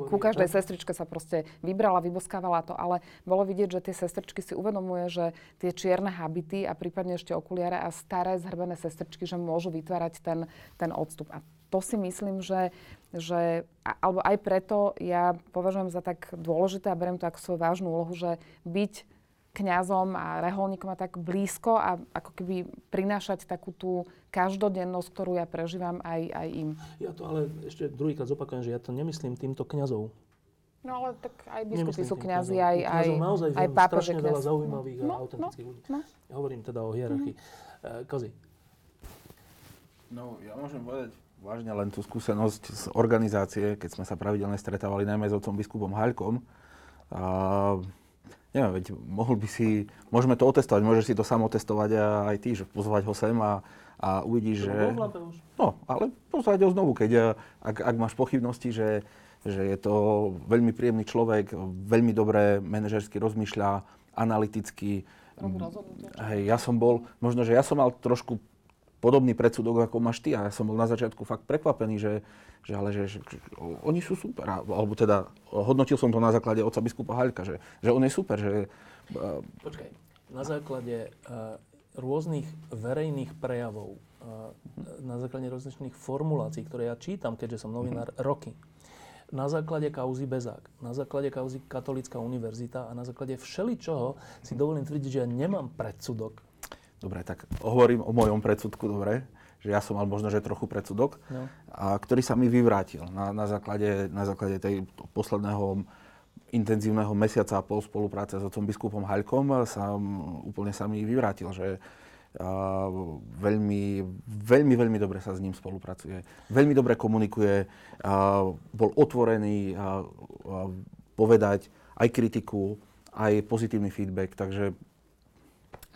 ku každej tak? sestričke sa proste vybrala, vyboskávala to, ale bolo vidieť, že tie sestričky si uvedomuje, že tie čierne habity a prípadne ešte okuliare a staré zhrbené sestričky, že môžu vytvárať ten, ten odstup. A to si myslím, že, že alebo aj preto ja považujem za tak dôležité a beriem to ako svoju vážnu úlohu, že byť kňazom a reholníkom a tak blízko a ako keby prinášať takú tú každodennosť, ktorú ja prežívam aj, aj im. Ja to ale ešte druhýkrát zopakujem, že ja to nemyslím týmto kňazov. No ale tak aj biskupy Nemyslím sú kňazi, aj, aj, naozaj aj viem pápež je strašne veľa zaujímavých a No, autentických ľudí. no. Ja hovorím teda o hierarchii. Uh, Kozy, No, ja môžem povedať vážne len tú skúsenosť z organizácie, keď sme sa pravidelne stretávali najmä s otcom biskupom Haľkom. A, neviem, veď mohol by si, môžeme to otestovať, môžeš si to sám otestovať a aj ty, že pozvať ho sem a, a uvidíš, že... No, ale pozvať ho znovu, keď, ak, ak máš pochybnosti, že, že je to veľmi príjemný človek, veľmi dobre manažersky rozmýšľa, analyticky. Hej, ja som bol, možno, že ja som mal trošku podobný predsudok, ako máš ty. A ja som bol na začiatku fakt prekvapený, že, že ale že, že, oni sú super. Alebo teda hodnotil som to na základe oca biskupa Haľka, že, že on je super. Že, Počkaj, na základe uh, rôznych verejných prejavov, uh, na základe rôznych formulácií, ktoré ja čítam, keďže som novinár mm-hmm. roky, na základe kauzy Bezák, na základe kauzy Katolická univerzita a na základe všeličoho si dovolím tvrdiť, že ja nemám predsudok. Dobre, tak hovorím o mojom predsudku, dobre? Že ja som mal možno, že trochu predsudok, no. a ktorý sa mi vyvrátil na, na, základe, na základe tej posledného intenzívneho mesiaca a pol spolupráce s otcom biskupom Haľkom sa úplne sa mi vyvrátil, že a veľmi, veľmi, veľmi dobre sa s ním spolupracuje. Veľmi dobre komunikuje, a bol otvorený a, a povedať aj kritiku, aj pozitívny feedback, takže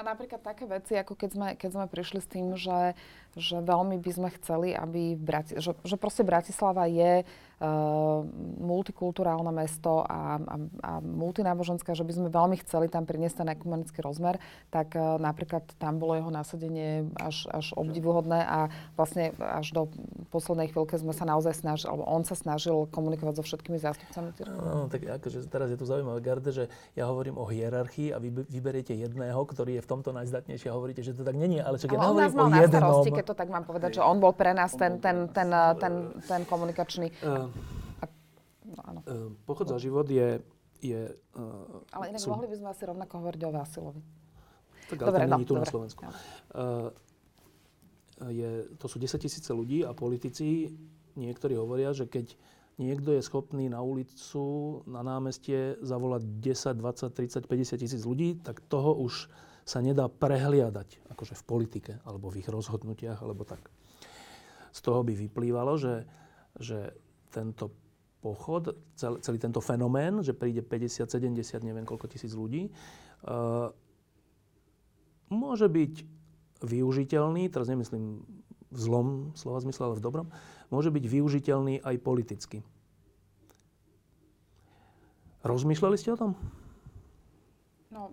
a napríklad také veci, ako keď sme, keď sme prišli s tým, že, že veľmi by sme chceli, aby Brati- že, že proste Bratislava je uh, multikulturálne mesto a, a, a multináboženské, že by sme veľmi chceli tam priniesť ten ekumenický rozmer, tak uh, napríklad tam bolo jeho nasadenie až, až obdivuhodné a vlastne až do poslednej chvíľky sme sa naozaj snažili, alebo on sa snažil komunikovať so všetkými zástupcami No, tak akože teraz je tu zaujímavé, Garde, že ja hovorím o hierarchii a vy vyberiete jedného, ktorý je v tomto najzdatnejšie a hovoríte, že to tak není, ale čo ja hovorím o jednom. Starosti, keď to tak mám povedať, že on bol pre nás ten, ten, ten, ten, ten komunikačný. Uh, no, áno. Uh, pochod za život je... je uh, ale inak mohli by sme asi rovnako hovoriť o Vásilovi. Tak dobre, no, tu dobre. na Slovensku. Uh, je, to sú 10 tisíce ľudí a politici niektorí hovoria, že keď niekto je schopný na ulicu, na námestie zavolať 10, 20, 30, 50 tisíc ľudí, tak toho už sa nedá prehliadať, akože v politike, alebo v ich rozhodnutiach, alebo tak. Z toho by vyplývalo, že, že tento pochod, celý, celý tento fenomén, že príde 50, 70, neviem koľko tisíc ľudí, uh, môže byť využiteľný, teraz nemyslím v zlom slova zmysle, ale v dobrom, môže byť využiteľný aj politicky. Rozmýšľali ste o tom? No,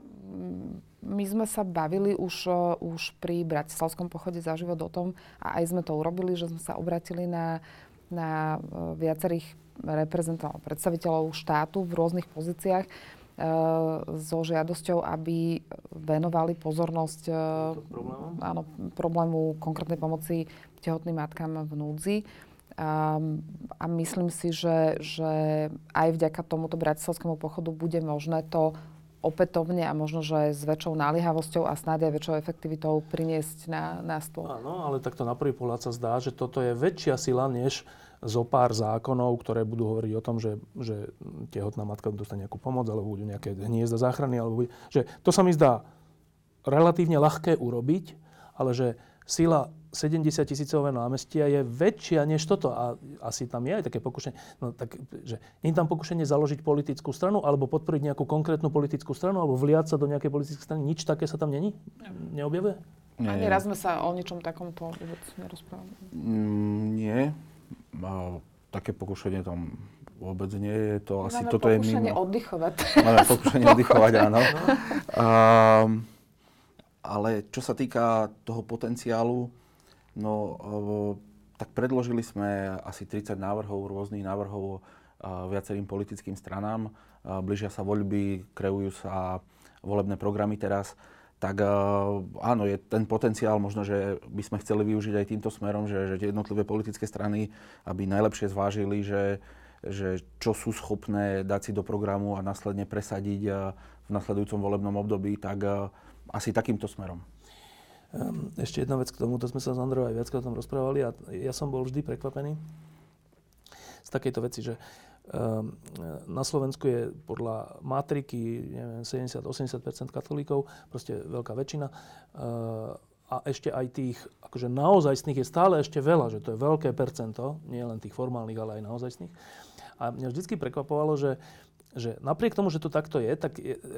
my sme sa bavili už, už pri Bratislavskom pochode za život o tom, a aj sme to urobili, že sme sa obratili na, na e, viacerých reprezentantov, predstaviteľov štátu v rôznych pozíciách e, so žiadosťou, aby venovali pozornosť e, áno, problému konkrétnej pomoci tehotným matkám v núdzi. A, a myslím si, že, že aj vďaka tomuto bratislavskému pochodu bude možné to opätovne a možno, že s väčšou naliehavosťou a snáď aj väčšou efektivitou priniesť na, na stôl. Áno, ale takto na prvý pohľad sa zdá, že toto je väčšia sila, než zo pár zákonov, ktoré budú hovoriť o tom, že, že tehotná matka dostane nejakú pomoc, alebo budú nejaké hniezda záchrany, alebo bude, že to sa mi zdá relatívne ľahké urobiť, ale že sila 70 tisícové námestia je väčšia než toto. A asi tam je aj také pokušenie. No, tak, že nie je tam pokušenie založiť politickú stranu, alebo podporiť nejakú konkrétnu politickú stranu, alebo vliať sa do nejakej politickej strany. Nič také sa tam není? Neobjavuje? Nie. Ani raz sme sa o ničom takomto vôbec nerozprávali. Mm, nie. A, také pokušenie tam vôbec nie je. To asi Máme toto je mimo. Pokušenie oddychovať. Máme pokušenie oddychovať, áno. A, ale čo sa týka toho potenciálu, no tak predložili sme asi 30 návrhov, rôznych návrhov viacerým politickým stranám. Blížia sa voľby, kreujú sa volebné programy teraz. Tak áno, je ten potenciál možno, že by sme chceli využiť aj týmto smerom, že, že jednotlivé politické strany, aby najlepšie zvážili, že, že čo sú schopné dať si do programu a následne presadiť v nasledujúcom volebnom období, tak asi takýmto smerom. Ehm, ešte jedna vec k tomu, to sme sa s Androu aj viac o tom rozprávali a ja som bol vždy prekvapený z takejto veci, že ehm, na Slovensku je podľa matriky 70-80% katolíkov, proste veľká väčšina. Ehm, a ešte aj tých akože naozajstných je stále ešte veľa, že to je veľké percento, nie len tých formálnych, ale aj naozajstných. A mňa vždy prekvapovalo, že že napriek tomu, že to takto je, tak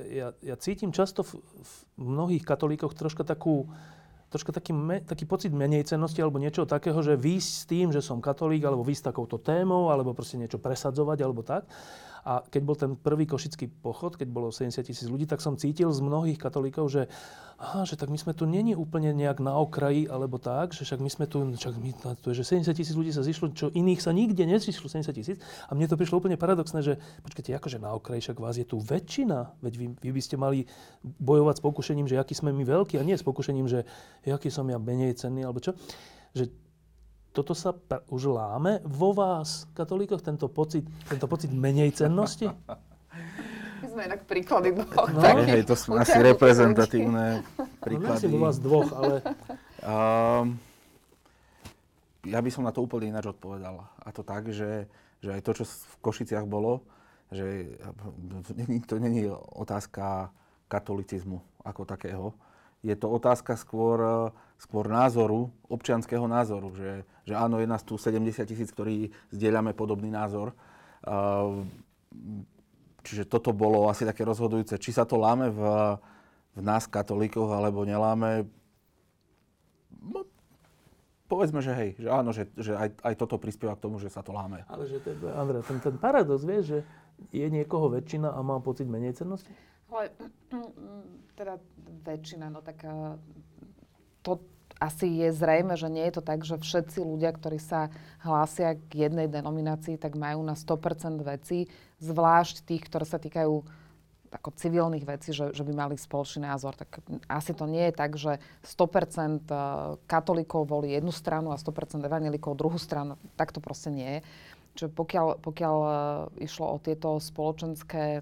ja, ja cítim často v, v mnohých katolíkoch troška takú troška taký, me, taký pocit menej cennosti alebo niečo takého, že výjsť s tým, že som katolík, alebo výjsť s takouto témou, alebo proste niečo presadzovať, alebo tak. A keď bol ten prvý košický pochod, keď bolo 70 tisíc ľudí, tak som cítil z mnohých katolíkov, že, aha, že tak my sme tu není úplne nejak na okraji, alebo tak, že však my sme tu, však my, tu je, že 70 tisíc ľudí sa zišlo, čo iných sa nikde nezišlo 70 tisíc. A mne to prišlo úplne paradoxné, že počkajte, akože na okraji, však vás je tu väčšina, veď vy, vy by ste mali bojovať s pokušením, že aký sme my veľkí a nie s pokušením, že aký som ja menej cenný, alebo čo. Že toto sa pr- už láme vo vás, katolíkoch, tento pocit, tento pocit menej cennosti? My sme inak príklady dvoch. No, hej, to sú asi reprezentatívne príklady. No, vo vás dvoch, ale... Um, ja by som na to úplne ináč odpovedal. A to tak, že, že aj to, čo v Košiciach bolo, že to není otázka katolicizmu ako takého. Je to otázka skôr skôr názoru, občianského názoru, že, že áno, je nás tu 70 tisíc, ktorí zdieľame podobný názor. Čiže toto bolo asi také rozhodujúce. Či sa to láme v, v nás, katolíkoch, alebo neláme, no, povedzme, že hej, že áno, že, že aj, aj toto prispieva k tomu, že sa to láme. Ale že ten, Andrej, ten, ten paradox, vieš, že je niekoho väčšina a má pocit menej cennosti? Ale teda väčšina, no tak to asi je zrejme, že nie je to tak, že všetci ľudia, ktorí sa hlásia k jednej denominácii, tak majú na 100% veci, zvlášť tých, ktoré sa týkajú ako civilných vecí, že, že by mali spoločný názor. Tak asi to nie je tak, že 100% e, katolíkov volí jednu stranu a 100% evangelikov druhú stranu. Tak to proste nie je. Čiže pokiaľ, pokiaľ e, išlo o tieto spoločenské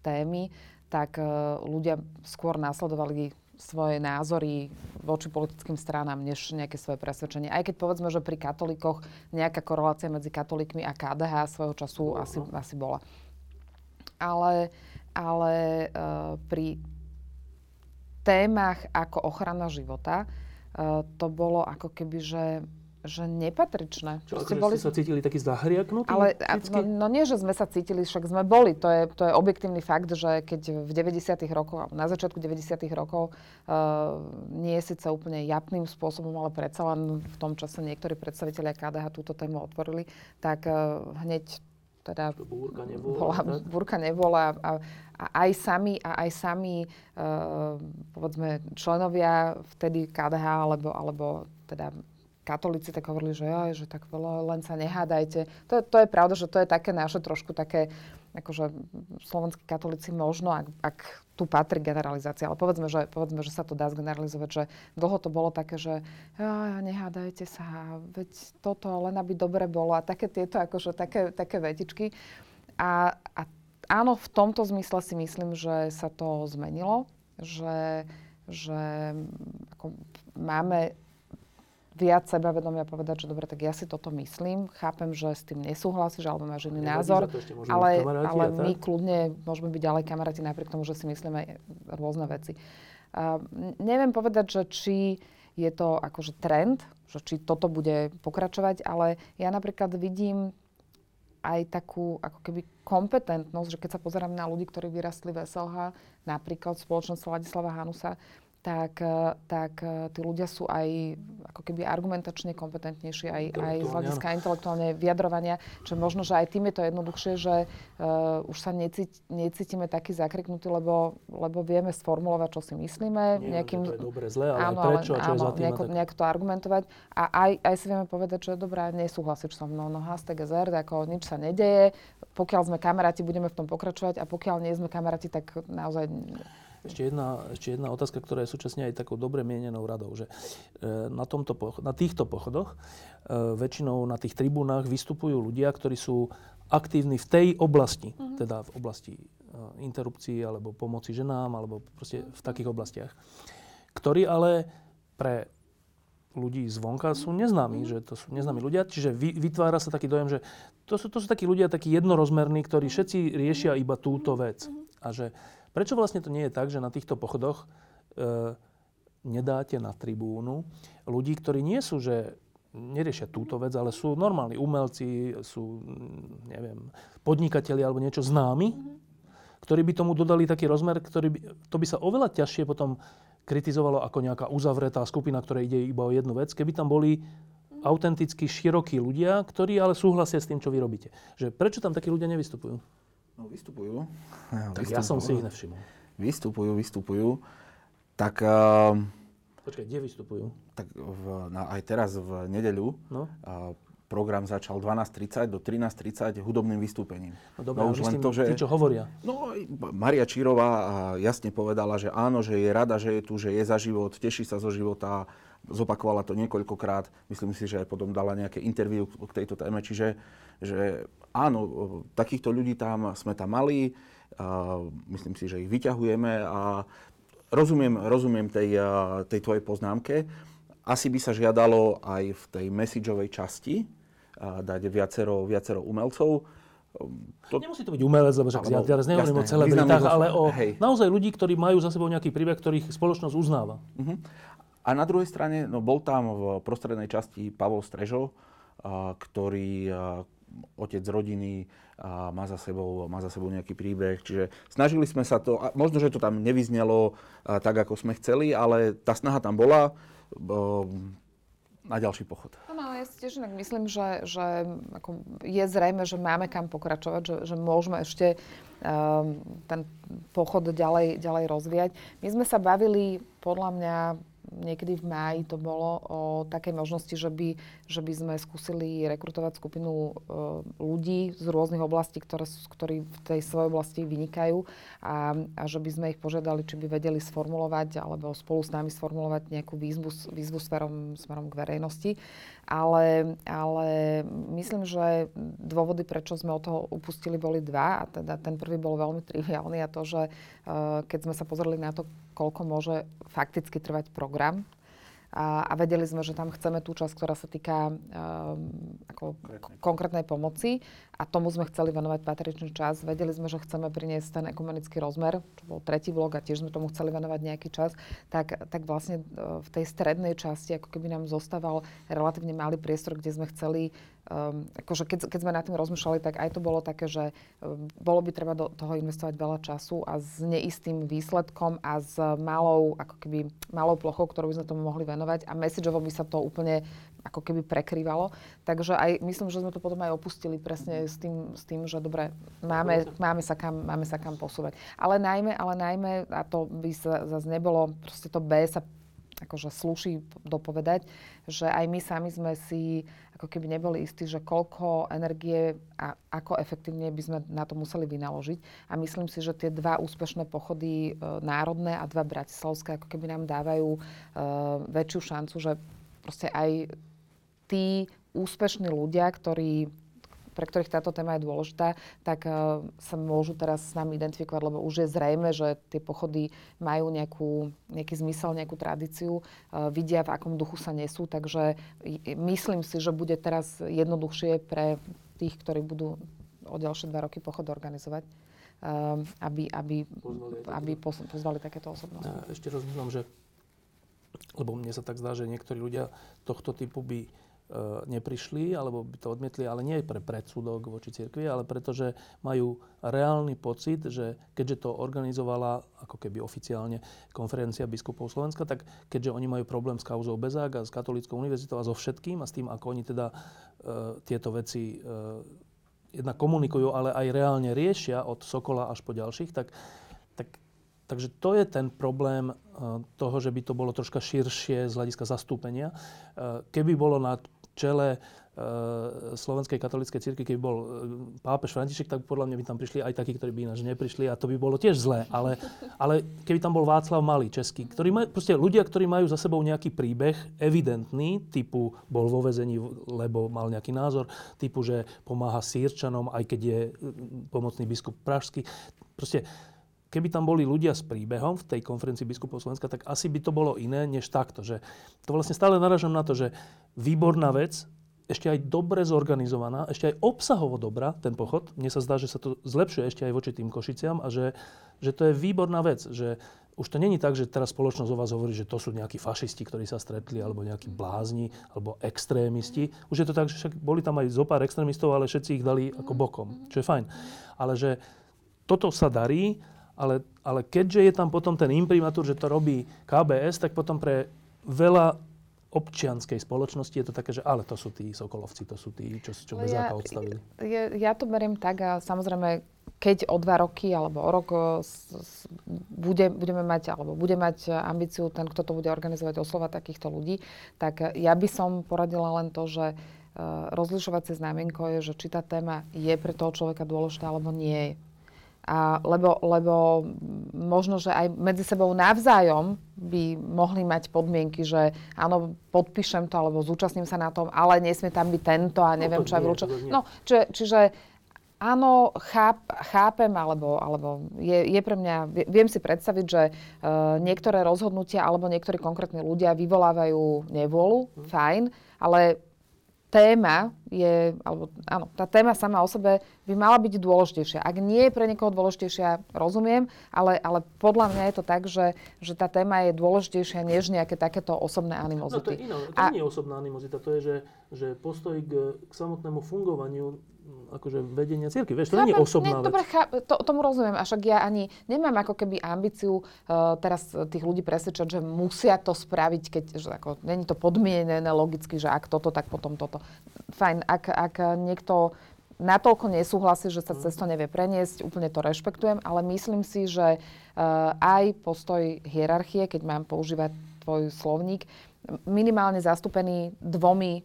témy, tak e, ľudia skôr následovali svoje názory voči politickým stranám, než nejaké svoje presvedčenie. Aj keď povedzme, že pri katolíkoch nejaká korelácia medzi katolíkmi a KDH svojho času no. asi, asi bola. Ale, ale uh, pri témach ako ochrana života uh, to bolo ako keby, že že nepatričné. Čo, akože boli... ste sa cítili taký zahriaknutý? Ale no, no nie, že sme sa cítili, však sme boli. To je, to je objektívny fakt, že keď v 90. rokoch, na začiatku 90. rokov uh, nie je síce úplne japným spôsobom, ale predsa len v tom čase niektorí predstavitelia KDH túto tému otvorili, tak uh, hneď teda búrka nebola, bola, búrka nebola a, a aj sami, a aj sami uh, povedzme členovia vtedy KDH alebo, alebo teda katolíci tak hovorili, že, aj, že tak veľa, len sa nehádajte. To, to je pravda, že to je také naše trošku také, akože slovenskí katolíci možno, ak, ak tu patrí generalizácia, ale povedzme že, povedzme, že sa to dá zgeneralizovať, že dlho to bolo také, že ja, nehádajte sa, veď toto len aby dobre bolo a také tieto, akože také, také vetičky. A, a áno, v tomto zmysle si myslím, že sa to zmenilo, že, že ako máme viac sebavedomia povedať, že dobre, tak ja si toto myslím, chápem, že s tým nesúhlasíš alebo máš iný názor, ale, ale my kľudne môžeme byť ďalej kamaráti napriek tomu, že si myslíme rôzne veci. Uh, neviem povedať, že či je to akože trend, že či toto bude pokračovať, ale ja napríklad vidím aj takú ako keby kompetentnosť, že keď sa pozerám na ľudí, ktorí vyrastli v SLH, napríklad spoločnosť Ladislava Hanusa, tak, eh, tak eh, tí ľudia sú aj ako keby argumentačne kompetentnejší, aj, aj z hľadiska intelektuálne vyjadrovania, čo možno, že aj tým je to jednoduchšie, že uh, už sa necít, necítime taký zakriknutý, lebo, lebo vieme sformulovať, čo si myslíme. Nie, nejakým, že to je dobre, zle, ale áno, prečo, ale, čo áno, je za tým. Nejako, tak... nejako to argumentovať. A aj, aj si vieme povedať, že dobrá, nesúhlasíš so mnou, no hashtag SR, ako nič sa nedeje. Pokiaľ sme kamaráti, budeme v tom pokračovať a pokiaľ nie sme kamaráti, tak naozaj ešte jedna, ešte jedna otázka, ktorá je súčasne aj takou dobre mienenou radou, že e, na, tomto, na týchto pochodoch e, väčšinou na tých tribúnach vystupujú ľudia, ktorí sú aktívni v tej oblasti, uh-huh. teda v oblasti e, interrupcií alebo pomoci ženám alebo proste v takých oblastiach, ktorí ale pre ľudí zvonka sú neznámi, že to sú neznámi ľudia, čiže vytvára sa taký dojem, že to sú, to sú takí ľudia takí jednorozmerní, ktorí všetci riešia iba túto vec. A že Prečo vlastne to nie je tak, že na týchto pochodoch e, nedáte na tribúnu ľudí, ktorí nie sú, že neriešia túto vec, ale sú normálni umelci, sú, neviem, podnikatelia alebo niečo známi, mm-hmm. ktorí by tomu dodali taký rozmer, ktorý by, to by sa oveľa ťažšie potom kritizovalo ako nejaká uzavretá skupina, ktorá ide iba o jednu vec. Keby tam boli autenticky širokí ľudia, ktorí ale súhlasia s tým, čo vy robíte. Že prečo tam takí ľudia nevystupujú? No vystupujú. Tak ja som si ich nevšimol. Vystupujú, vystupujú. Tak, uh, Počkaj, kde vystupujú? tak v, na, aj teraz v nedeľu No. uh, program začal 12.30 do 13.30 hudobným vystúpením. No dobré, no, už len to, že... tí, čo hovoria. No, Maria Čírová jasne povedala, že áno, že je rada, že je tu, že je za život, teší sa zo života, zopakovala to niekoľkokrát, myslím si, že aj potom dala nejaké interviu k tejto téme, čiže že áno, takýchto ľudí tam sme tam mali, a myslím si, že ich vyťahujeme a rozumiem, rozumiem tej, tej tvojej poznámke. Asi by sa žiadalo aj v tej messageovej časti dať viacero, viacero umelcov. To... Nemusí to byť umelec, lebo však ja teraz nehovorím o celebritách, ale o hej. naozaj ľudí, ktorí majú za sebou nejaký príbeh, ktorých spoločnosť uznáva. Mhm. A na druhej strane, no bol tam v prostrednej časti Pavol Strežo, ktorý otec rodiny a má za, sebou, má za sebou nejaký príbeh. Čiže snažili sme sa to, a možno, že to tam nevyznelo a, tak, ako sme chceli, ale tá snaha tam bola o, na ďalší pochod. Áno, ale ja si tiež inak myslím, že, že ako je zrejme, že máme kam pokračovať, že, že môžeme ešte um, ten pochod ďalej, ďalej rozvíjať. My sme sa bavili, podľa mňa, niekedy v máji to bolo o takej možnosti, že by, že by sme skúsili rekrutovať skupinu uh, ľudí z rôznych oblastí, ktoré, ktorí v tej svojej oblasti vynikajú a, a že by sme ich požiadali, či by vedeli sformulovať alebo spolu s nami sformulovať nejakú výzvu, výzvu smerom, smerom k verejnosti. Ale, ale myslím, že dôvody, prečo sme od toho upustili, boli dva. A teda ten prvý bol veľmi triviálny a to, že uh, keď sme sa pozreli na to, koľko môže fakticky trvať program, a, a vedeli sme, že tam chceme tú časť, ktorá sa týka um, ako konkrétnej. pomoci. A tomu sme chceli venovať patričný čas. Vedeli sme, že chceme priniesť ten ekumenický rozmer, čo bol tretí blok a tiež sme tomu chceli venovať nejaký čas, tak, tak vlastne uh, v tej strednej časti ako keby nám zostával relatívne malý priestor, kde sme chceli um, akože keď, keď sme nad tým rozmýšľali, tak aj to bolo také, že um, bolo by treba do toho investovať veľa času a s neistým výsledkom a s malou, ako keby, malou plochou, ktorú by sme tomu mohli venovať a messageovo by sa to úplne ako keby prekrývalo. Takže aj myslím, že sme to potom aj opustili presne s tým, s tým že dobre, máme, máme, sa kam, máme sa kam posúvať. Ale najmä, ale najmä, a to by sa zase nebolo, proste to B sa akože slúši dopovedať, že aj my sami sme si ako keby neboli istí, že koľko energie a ako efektívne by sme na to museli vynaložiť. A myslím si, že tie dva úspešné pochody e, národné a dva bratislavské ako keby nám dávajú e, väčšiu šancu, že proste aj tí úspešní ľudia, ktorí pre ktorých táto téma je dôležitá, tak uh, sa môžu teraz s nami identifikovať, lebo už je zrejme, že tie pochody majú nejakú, nejaký zmysel, nejakú tradíciu, uh, vidia, v akom duchu sa nesú, takže myslím si, že bude teraz jednoduchšie pre tých, ktorí budú o ďalšie dva roky pochod organizovať, um, aby, aby, Pozvali aby pos- pozvali takéto osobnosti. Ja ešte rozmýšľam, že lebo mne sa tak zdá, že niektorí ľudia tohto typu by neprišli, alebo by to odmietli, ale nie pre predsudok voči cirkvi, ale pretože majú reálny pocit, že keďže to organizovala ako keby oficiálne konferencia biskupov Slovenska, tak keďže oni majú problém s kauzou Bezák a s Katolíckou univerzitou a so všetkým a s tým, ako oni teda e, tieto veci e, jednak komunikujú, ale aj reálne riešia od Sokola až po ďalších, tak, tak Takže to je ten problém eh, toho, že by to bolo troška širšie z hľadiska zastúpenia. Eh, Keby bolo na čele eh, Slovenskej katolíckej cirkvi, keby bol pápež František, tak podľa mňa by tam prišli aj takí, ktorí by ináč neprišli a to by bolo tiež zlé. Ale, ale keby tam bol Václav Malý, český, ktorý maj, proste ľudia, ktorí majú za sebou nejaký príbeh evidentný, typu bol vo vezení, lebo mal nejaký názor, typu, že pomáha sírčanom, aj keď je pomocný biskup Pražský. Proste keby tam boli ľudia s príbehom v tej konferencii biskupov Slovenska, tak asi by to bolo iné než takto. Že to vlastne stále naražam na to, že výborná vec, ešte aj dobre zorganizovaná, ešte aj obsahovo dobrá, ten pochod. Mne sa zdá, že sa to zlepšuje ešte aj voči tým Košiciam a že, že to je výborná vec. Že už to není tak, že teraz spoločnosť o vás hovorí, že to sú nejakí fašisti, ktorí sa stretli, alebo nejakí blázni, alebo extrémisti. Už je to tak, že však boli tam aj zo pár extrémistov, ale všetci ich dali ako bokom, čo je fajn. Ale že toto sa darí Ale, ale keďže je tam potom ten imprimatúr, že to robí KBS, tak potom pre veľa občianskej spoločnosti je to také, že ale to sú tí Sokolovci, to sú tí, čo, čo Bezáka ja, odstavili. Ja, ja to beriem tak a samozrejme, keď o dva roky alebo o rok s, s, bude, budeme mať, alebo bude mať ambíciu ten, kto to bude organizovať, oslovať takýchto ľudí, tak ja by som poradila len to, že uh, rozlišovacie znamienko je, že či tá téma je pre toho človeka dôležitá alebo nie je. A lebo, lebo možno, že aj medzi sebou navzájom by mohli mať podmienky, že áno, podpíšem to alebo zúčastním sa na tom, ale nesmie tam byť tento a no neviem, no, čo je No, či, čiže áno, cháp, chápem, alebo, alebo je, je pre mňa, viem si predstaviť, že uh, niektoré rozhodnutia alebo niektorí konkrétni ľudia vyvolávajú nevôľu, mm. fajn, ale téma je, alebo áno, tá téma sama o sebe by mala byť dôležitejšia. Ak nie je pre niekoho dôležitejšia, rozumiem, ale, ale podľa mňa je to tak, že, že tá téma je dôležitejšia než nejaké takéto osobné animozity. No to, je iné, to A... nie je osobná animozita, to je, že, že postoj k, k samotnému fungovaniu akože vedenia cirkvi. Vieš, to nie je osobná ne, vec. Dobre, chá, to, tomu rozumiem. A však ja ani nemám ako keby ambíciu uh, teraz tých ľudí presvedčať, že musia to spraviť, keď, že ako, není to podmienené logicky, že ak toto, tak potom toto. Fajn, ak, ak niekto natoľko nesúhlasí, že sa cez to nevie preniesť, úplne to rešpektujem, ale myslím si, že uh, aj postoj hierarchie, keď mám používať tvoj slovník, minimálne zastúpený dvomi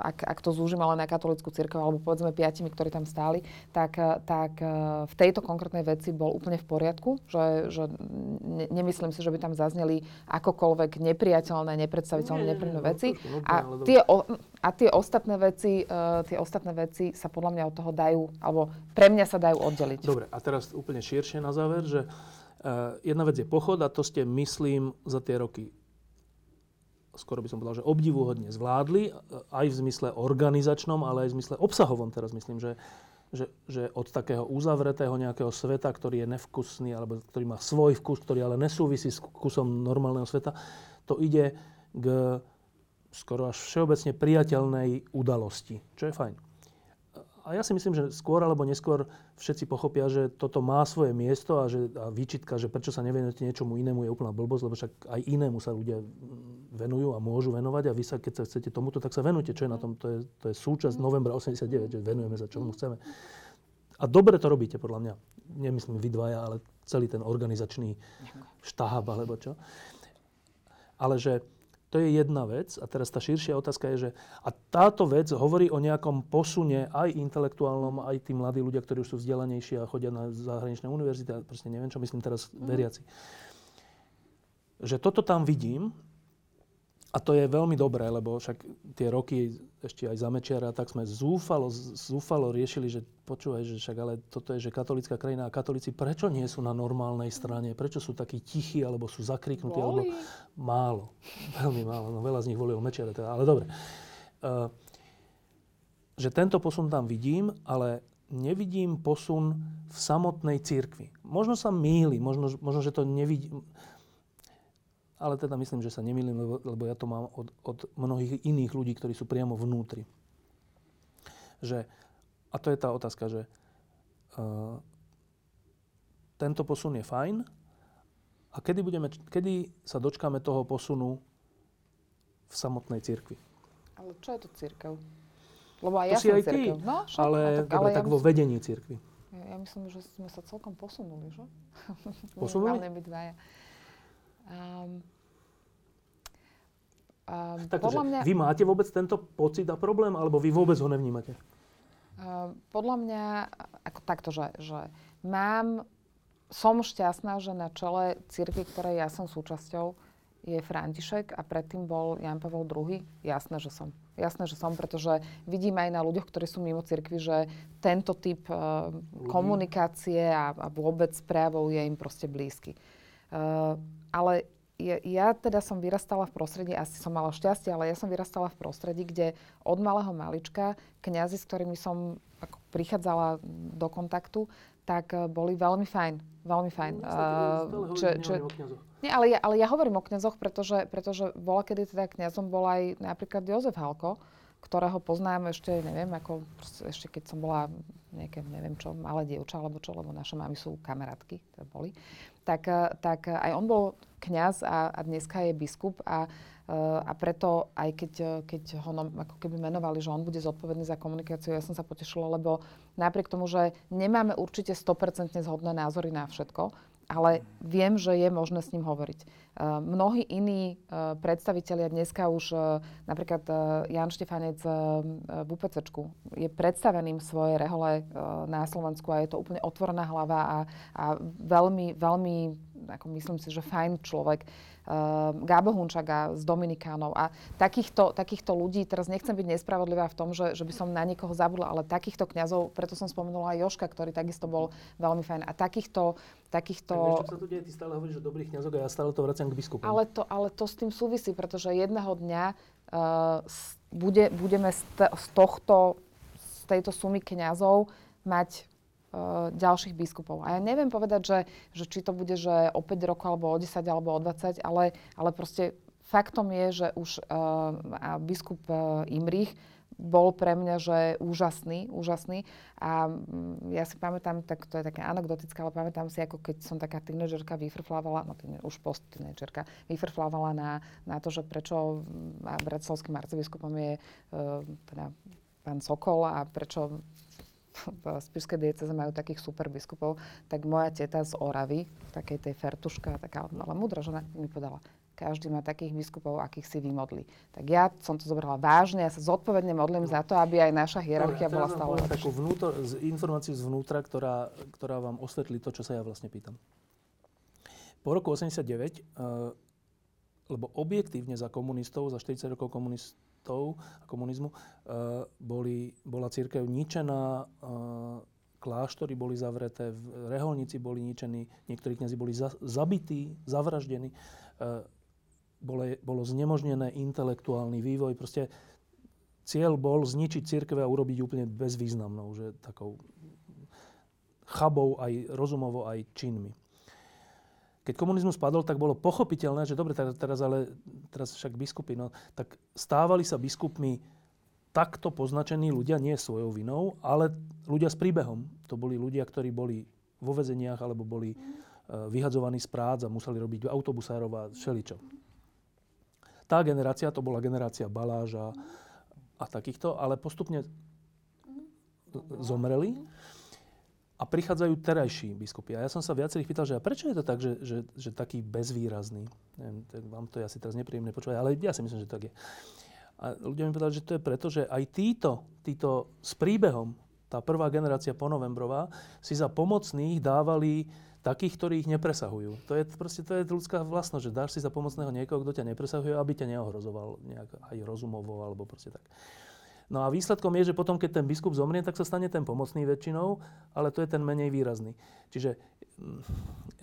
ak, ak to zúžime len na katolickú církev, alebo povedzme piatimi, ktorí tam stáli, tak, eh, tak eh, v tejto konkrétnej veci bol úplne v poriadku, že, že ne, nemyslím si, že by tam zazneli akokoľvek nepriateľné, nepredstaviteľné, nepríjemné veci. A tie, o, a tie ostatné veci, uh, tie ostatné veci sa podľa mňa od toho dajú, alebo pre mňa sa dajú oddeliť. Dobre, a teraz úplne širšie na záver, že uh, jedna vec je pochod a to ste, myslím, za tie roky skoro by som povedal, že obdivuhodne zvládli, aj v zmysle organizačnom, ale aj v zmysle obsahovom. Teraz myslím, že, že, že od takého uzavretého nejakého sveta, ktorý je nevkusný, alebo ktorý má svoj vkus, ktorý ale nesúvisí s kusom normálneho sveta, to ide k skoro až všeobecne priateľnej udalosti, čo je fajn. A ja si myslím, že skôr alebo neskôr všetci pochopia, že toto má svoje miesto a, že, a výčitka, že prečo sa nevenujete niečomu inému je úplná blbosť, lebo však aj inému sa ľudia venujú a môžu venovať a vy sa, keď sa chcete tomuto, tak sa venujte. Čo je na tom? To je, to je súčasť novembra 89, že venujeme sa čomu chceme. A dobre to robíte, podľa mňa. Nemyslím vy dvaja, ale celý ten organizačný štáb, alebo čo. Ale že to je jedna vec. A teraz tá širšia otázka je, že a táto vec hovorí o nejakom posune aj intelektuálnom, aj tí mladí ľudia, ktorí už sú vzdelanejší a chodia na zahraničné univerzity, a proste neviem, čo myslím teraz mm. veriaci. Že toto tam vidím a to je veľmi dobré, lebo však tie roky ešte aj za Mečiara, tak sme zúfalo, zúfalo riešili, že počúvaj, že však ale toto je, že katolická krajina a katolíci prečo nie sú na normálnej strane? Prečo sú takí tichí, alebo sú zakriknutí, alebo málo. Veľmi málo. No veľa z nich volilo Mečiara, teda, ale dobre. Uh, že tento posun tam vidím, ale nevidím posun v samotnej cirkvi. Možno sa mýli, možno, možno že to nevidím ale teda myslím, že sa nemýlim, lebo, lebo ja to mám od, od mnohých iných ľudí, ktorí sú priamo vnútri. Že, a to je tá otázka, že uh, tento posun je fajn a kedy, budeme, kedy sa dočkáme toho posunu v samotnej cirkvi? Ale čo je to církev? Lebo aj to ja som aj ty, No, ale, tak, dobre, ale tak ja vo vedení cirkvi. Ja, ja myslím, že sme sa celkom posunuli, že? Posunuli? byť dvaja. Um, um, podľa mňa... Vy máte vôbec tento pocit a problém, alebo vy vôbec ho nevnímate? Uh, podľa mňa, ako takto, že, že mám, som šťastná, že na čele cirkvi, ktorej ja som súčasťou, je František a predtým bol Jan Pavel II. Jasné, že som. Jasné, že som, pretože vidím aj na ľuďoch, ktorí sú mimo cirkvi, že tento typ uh, komunikácie a, a vôbec prejavov je im proste blízky. Uh, ale ja, ja teda som vyrastala v prostredí, asi som mala šťastie, ale ja som vyrastala v prostredí, kde od malého malička kňazi, s ktorými som ako prichádzala do kontaktu, tak uh, boli veľmi fajn. Veľmi fajn. No, uh, čo, čo, nie, ale ja, ale ja hovorím o kňazoch, pretože, pretože bola, kedy teda kňazom bol aj napríklad Jozef Halko, ktorého poznám ešte, neviem, ako ešte keď som bola nejaké, neviem čo, malé dievča alebo čo, lebo naše mamy sú kamarátky, to boli, tak, eh, tak aj on bol kňaz a, a dneska je biskup a, eh, a preto aj keď, keď ho ako keby menovali, že on bude zodpovedný za komunikáciu, ja som sa potešila, lebo napriek tomu, že nemáme určite 100% zhodné názory na všetko, ale viem, že je možné s ním hovoriť. Uh, mnohí iní uh, predstavitelia dneska už, uh, napríklad Jan Štefanec v UPCčku, je predstaveným svoje rehole na Slovensku a je to úplne otvorená hlava a, a veľmi, veľmi, ako myslím si, že fajn človek. Gábo Hunčaga s Dominikánov a takýchto, takýchto ľudí, teraz nechcem byť nespravodlivá v tom, že, že by som na niekoho zabudla, ale takýchto kňazov, preto som spomenula aj Joška, ktorý takisto bol veľmi fajn. A takýchto, takýchto... Tak vieš, čo sa tu deje? Ty stále hovoríš o dobrých kňazoch a ja stále to vraciam k biskupom. Ale to, ale to s tým súvisí, pretože jedného dňa uh, bude, budeme z, t- z tohto, z tejto sumy kňazov mať uh, ďalších biskupov. A ja neviem povedať, že, že či to bude, že o 5 rokov, alebo o 10, alebo o 20, ale, ale proste faktom je, že už uh, biskup uh, Imrich bol pre mňa, že úžasný, úžasný. A mm, ja si pamätám, tak to je také anekdotické, ale pamätám si, ako keď som taká tínedžerka vyfrflávala, no tým, už post tínedžerka, vyfrflávala na, na to, že prečo mm, bratislavským arcibiskupom je uh, teda pán Sokol a prečo v Spišskej dieceze majú takých super biskupov, tak moja teta z Oravy, takej tej fertuška, taká ale múdra žena, mi povedala, každý má takých biskupov, akých si vymodli. Tak ja som to zobrala vážne, ja sa zodpovedne modlím za to, aby aj naša hierarchia bola stále lepšia. takú vnútor, z informáciu zvnútra, ktorá, ktorá vám osvetlí to, čo sa ja vlastne pýtam. Po roku 89, uh, eh, lebo objektívne za komunistov, za 40 rokov komunistov, komunistov a komunizmu, uh, boli, bola církev ničená, uh, kláštory boli zavreté, reholníci boli ničení, niektorí kniazy boli za, zabití, zavraždení. Uh, bolo, bolo znemožnené intelektuálny vývoj. Proste cieľ bol zničiť církev a urobiť úplne bezvýznamnou, že takou chabou aj rozumovo, aj činmi keď komunizmus padol, tak bolo pochopiteľné, že dobre, teraz ale teraz však biskupy, no, tak stávali sa biskupmi takto poznačení ľudia, nie svojou vinou, ale ľudia s príbehom. To boli ľudia, ktorí boli vo vezeniach alebo boli uh, vyhadzovaní z prác a museli robiť autobusárov a všeličo. Tá generácia, to bola generácia Baláža a takýchto, ale postupne zomreli a prichádzajú terajší biskupy. A ja som sa viacerých pýtal, že a prečo je to tak, že, že, že taký bezvýrazný? Neviem, tak vám to je asi teraz nepríjemné počúvať, ale ja si myslím, že tak je. A ľudia mi povedali, že to je preto, že aj títo, títo s príbehom, tá prvá generácia ponovembrová, si za pomocných dávali takých, ktorí ich nepresahujú. To je proste to je ľudská vlastnosť, že dáš si za pomocného niekoho, kto ťa nepresahuje, aby ťa neohrozoval nejak aj rozumovo alebo proste tak. No a výsledkom je, že potom, keď ten biskup zomrie, tak sa stane ten pomocný väčšinou, ale to je ten menej výrazný. Čiže mm,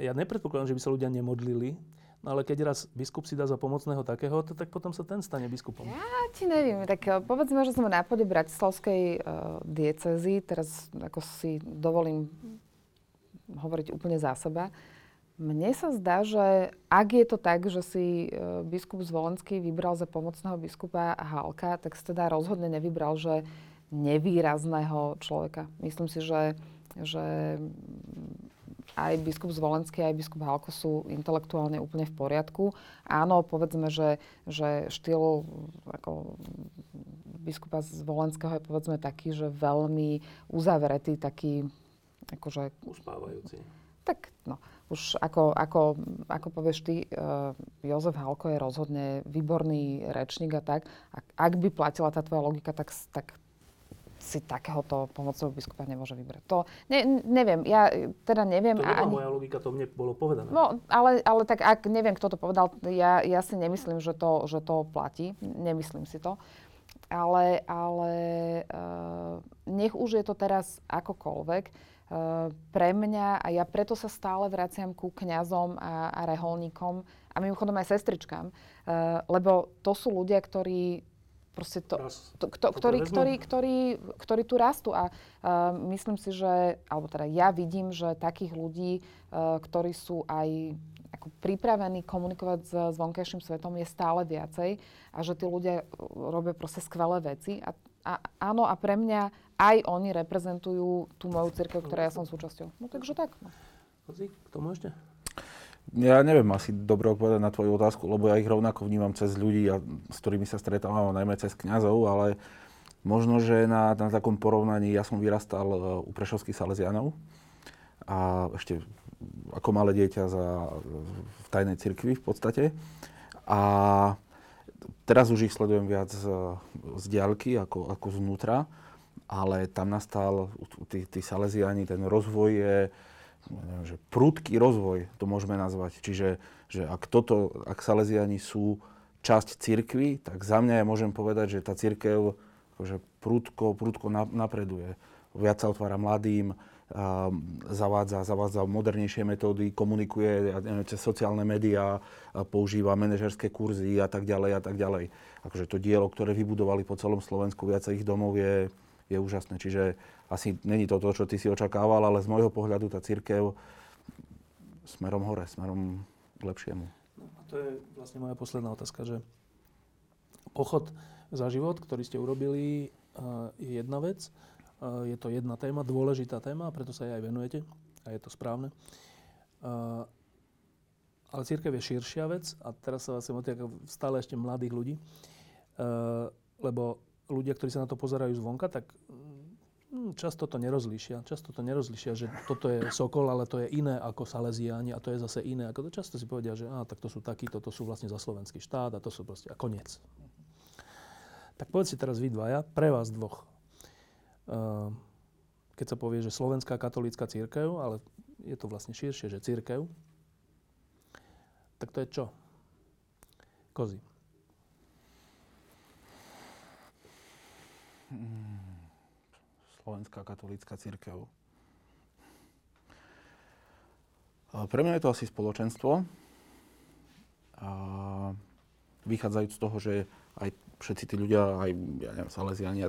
ja nepredpokladám, že by sa ľudia nemodlili, No ale keď raz biskup si dá za pomocného takého, to, tak potom sa ten stane biskupom. Ja ti neviem. Tak eh, povedzme, že sme na pôde Bratislavskej uh, diecezy. Teraz ako si dovolím hovoriť úplne za seba. Mne sa zdá, že ak je to tak, že si e, biskup Zvolenský vybral za pomocného biskupa Halka, tak si teda rozhodne nevybral, že nevýrazného človeka. Myslím si, že, že aj biskup Zvolenský, aj biskup Halko sú intelektuálne úplne v poriadku. Áno, povedzme, že, že štýl ako biskupa Zvolenského je povedzme taký, že veľmi uzavretý, taký akože... Uspávajúci. Tak, no už ako, ako, ako povieš ty, uh, Jozef Halko je rozhodne výborný rečník a tak. Ak, ak by platila tá tvoja logika, tak, tak si takéhoto pomocného biskupa nemôže vybrať. To ne, neviem, ja teda neviem. To nebola ani... moja logika, to mne bolo povedané. No, ale, ale tak ak neviem, kto to povedal, ja, ja si nemyslím, že to, že to platí. Nemyslím si to. Ale, ale uh, nech už je to teraz akokoľvek, Eh, pre mňa, a ja preto sa stále vraciam ku kňazom a, a reholníkom a mimochodom aj sestričkám, uh, lebo to sú ľudia, ktorí proste to, to, to, ktorí, ktorí, ktorí, ktorí tu rastú a uh, myslím si, že, alebo teda ja vidím, že takých ľudí, uh, ktorí sú aj ako pripravení komunikovať s, s vonkajším svetom je stále viacej a že tí ľudia robia proste skvelé veci. A, a áno, a pre mňa aj oni reprezentujú tú moju církev, ktorá ja som súčasťou. No takže tak. No. k tomu ešte? Ja neviem asi dobre odpovedať na tvoju otázku, lebo ja ich rovnako vnímam cez ľudí, a, s ktorými sa stretávam, najmä cez kňazov, ale možno, že na, na takom porovnaní, ja som vyrastal e, u Prešovských Salesianov a ešte ako malé dieťa za, v tajnej cirkvi v podstate. A teraz už ich sledujem viac z, z diaľky ako, ako znútra, ale tam nastal, tí, tí Salesiani, ten rozvoj je, neviem, že prudký rozvoj, to môžeme nazvať. Čiže že ak, toto, ak Salesiani sú časť cirkvy, tak za mňa ja môžem povedať, že tá cirkev akože prudko, prudko napreduje. Viac sa otvára mladým, zavádza, zavádza modernejšie metódy, komunikuje cez sociálne médiá, používa manažerské kurzy a tak ďalej a tak ďalej. Akože to dielo, ktoré vybudovali po celom Slovensku viacerých domov je, je úžasné. Čiže asi není to to, čo ty si očakával, ale z môjho pohľadu tá církev smerom hore, smerom k lepšiemu. No, a to je vlastne moja posledná otázka, že pochod za život, ktorý ste urobili, je jedna vec. Je to jedna téma, dôležitá téma, preto sa jej aj venujete a je to správne. Ale církev je širšia vec a teraz sa vlastne otýka stále ešte mladých ľudí, lebo ľudia, ktorí sa na to pozerajú zvonka, tak hm, často to nerozlíšia. Často to nerozlíšia, že toto je Sokol, ale to je iné ako Salesiáni a to je zase iné ako to. Často si povedia, že á, tak to sú takí, toto sú vlastne za slovenský štát a to sú proste a koniec. Tak povedzte teraz vy dvaja, pre vás dvoch. Ehm, keď sa povie, že Slovenská katolícka církev, ale je to vlastne širšie, že církev, tak to je čo? Kozy. Slovenská katolícka církev. Pre mňa je to asi spoločenstvo. A vychádzajúc z toho, že aj všetci tí ľudia, aj ja neviem, Salesiania,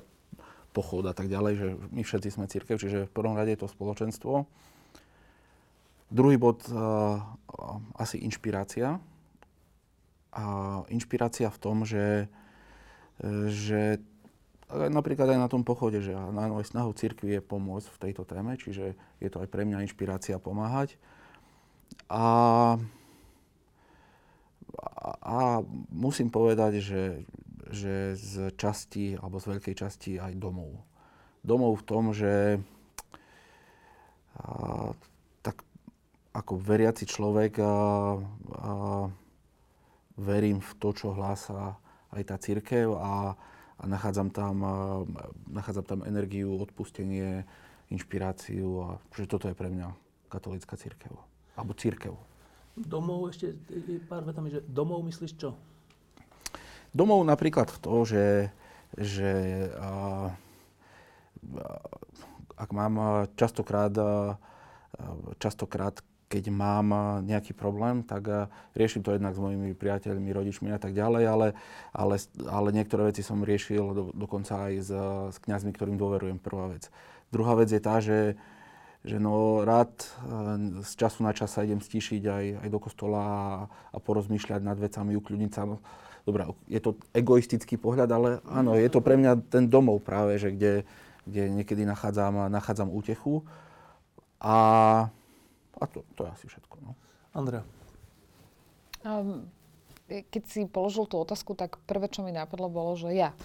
pochod a tak ďalej, že my všetci sme církev, čiže v prvom rade je to spoločenstvo. Druhý bod, asi inšpirácia. A inšpirácia v tom, že, že napríklad aj na tom pochode, že aj snahou církvy je pomôcť v tejto téme, čiže je to aj pre mňa inšpirácia pomáhať. A, a, a musím povedať, že že z časti, alebo z veľkej časti aj domov. Domov v tom, že a, tak ako veriaci človek a, a, verím v to, čo hlása aj tá církev a, a nachádzam, tam, a, nachádzam tam energiu, odpustenie, inšpiráciu a že toto je pre mňa katolická církev. Alebo církev. Domov ešte pár vetami, že domov myslíš čo? Domov napríklad to, že, že a, ak mám častokrát, častokrát keď mám nejaký problém, tak riešim to jednak s mojimi priateľmi, rodičmi a tak ďalej, ale, ale, ale niektoré veci som riešil do, dokonca aj s, s kňazmi, ktorým dôverujem, prvá vec. Druhá vec je tá, že, že no rád z času na čas sa idem stíšiť aj, aj do kostola a, a porozmýšľať nad vecami, ukľudniť sa. Dobre, je to egoistický pohľad, ale áno, je to pre mňa ten domov práve, že kde, kde niekedy nachádzam, nachádzam útechu. A, a to, to je asi všetko. No. Andrea. Um, keď si položil tú otázku, tak prvé, čo mi napadlo, bolo, že ja.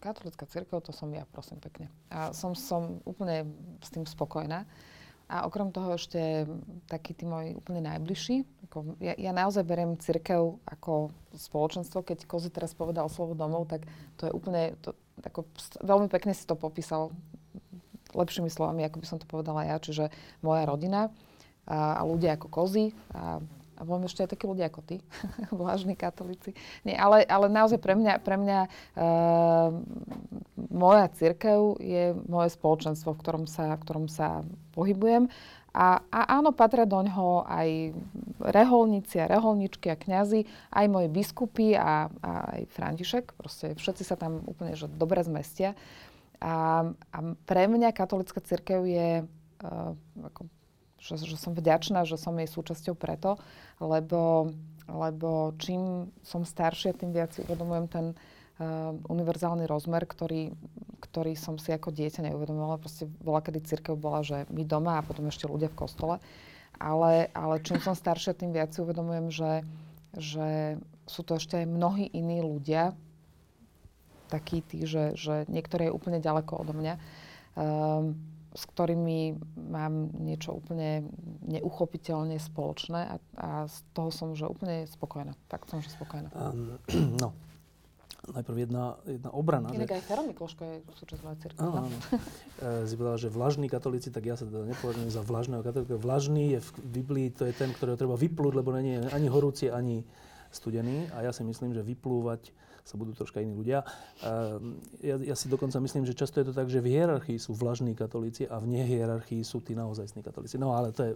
Katolická církev, to som ja, prosím pekne. A som, som úplne s tým spokojná. A okrem toho ešte takí tí moji úplne najbližší. Ako, ja, ja naozaj beriem církev ako spoločenstvo. Keď Kozy teraz povedal slovo domov, tak to je úplne, to, ako, veľmi pekne si to popísal lepšími slovami, ako by som to povedala ja. Čiže moja rodina a, a ľudia ako Kozy a a boli ešte aj takí ľudia ako ty, vážni katolíci. Nie, ale, ale naozaj pre mňa, pre mňa uh, moja církev je moje spoločenstvo, v ktorom sa, v ktorom sa pohybujem. A, a áno, patria do ňoho aj reholníci a reholničky a kňazi, aj moji biskupy a, a aj František. Proste všetci sa tam úplne že dobre zmestia. A, a pre mňa katolická církev je uh, ako že, že som vďačná, že som jej súčasťou preto, lebo, lebo čím som staršia, tým viac si uvedomujem ten uh, univerzálny rozmer, ktorý, ktorý som si ako dieťa neuvedomovala. Proste bola, kedy církev bola, že my doma a potom ešte ľudia v kostole. Ale, ale čím som staršia, tým viac si uvedomujem, že, že sú to ešte aj mnohí iní ľudia, takí tí, že, že niektoré je úplne ďaleko odo mňa, um, s ktorými mám niečo úplne neuchopiteľne spoločné a, a z toho som že úplne spokojná. Tak som že spokojná. Um, no, najprv jedna, jedna obrana. Inak aj Fero Mikloško je súčasť mojej cirkvi. Áno, áno. E, si povedala, že vlažní katolíci, tak ja sa teda nepovažujem za vlažného katolíka. Vlažný je v Biblii, to je ten, ktorého treba vyplúť, lebo nie je ani horúci, ani studený. A ja si myslím, že vyplúvať sa budú troška iní ľudia. Ja, ja si dokonca myslím, že často je to tak, že v hierarchii sú vlažní katolíci a v nehierarchii sú tí naozajstní katolíci. No ale to je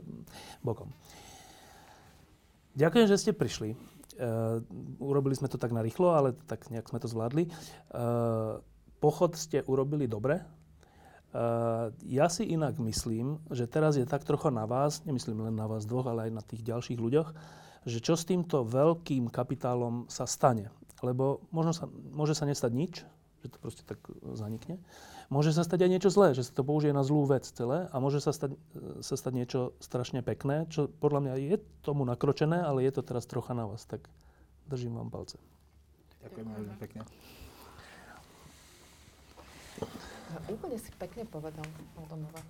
bokom. Ďakujem, že ste prišli. Uh, urobili sme to tak narýchlo, ale tak nejak sme to zvládli. Uh, pochod ste urobili dobre. Uh, ja si inak myslím, že teraz je tak trocha na vás, nemyslím len na vás dvoch, ale aj na tých ďalších ľuďoch, že čo s týmto veľkým kapitálom sa stane. Lebo možno sa, môže sa nestať nič, že to proste tak zanikne. Môže sa stať aj niečo zlé, že sa to použije na zlú vec celé a môže sa stať, sa stať niečo strašne pekné, čo podľa mňa je tomu nakročené, ale je to teraz trocha na vás. Tak držím vám palce. Ďakujem veľmi pekne. No, úplne si pekne povedal, Aldomova.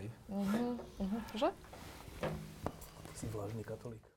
Hej. Uh-huh, uh-huh. Že? Si vlážny katolík.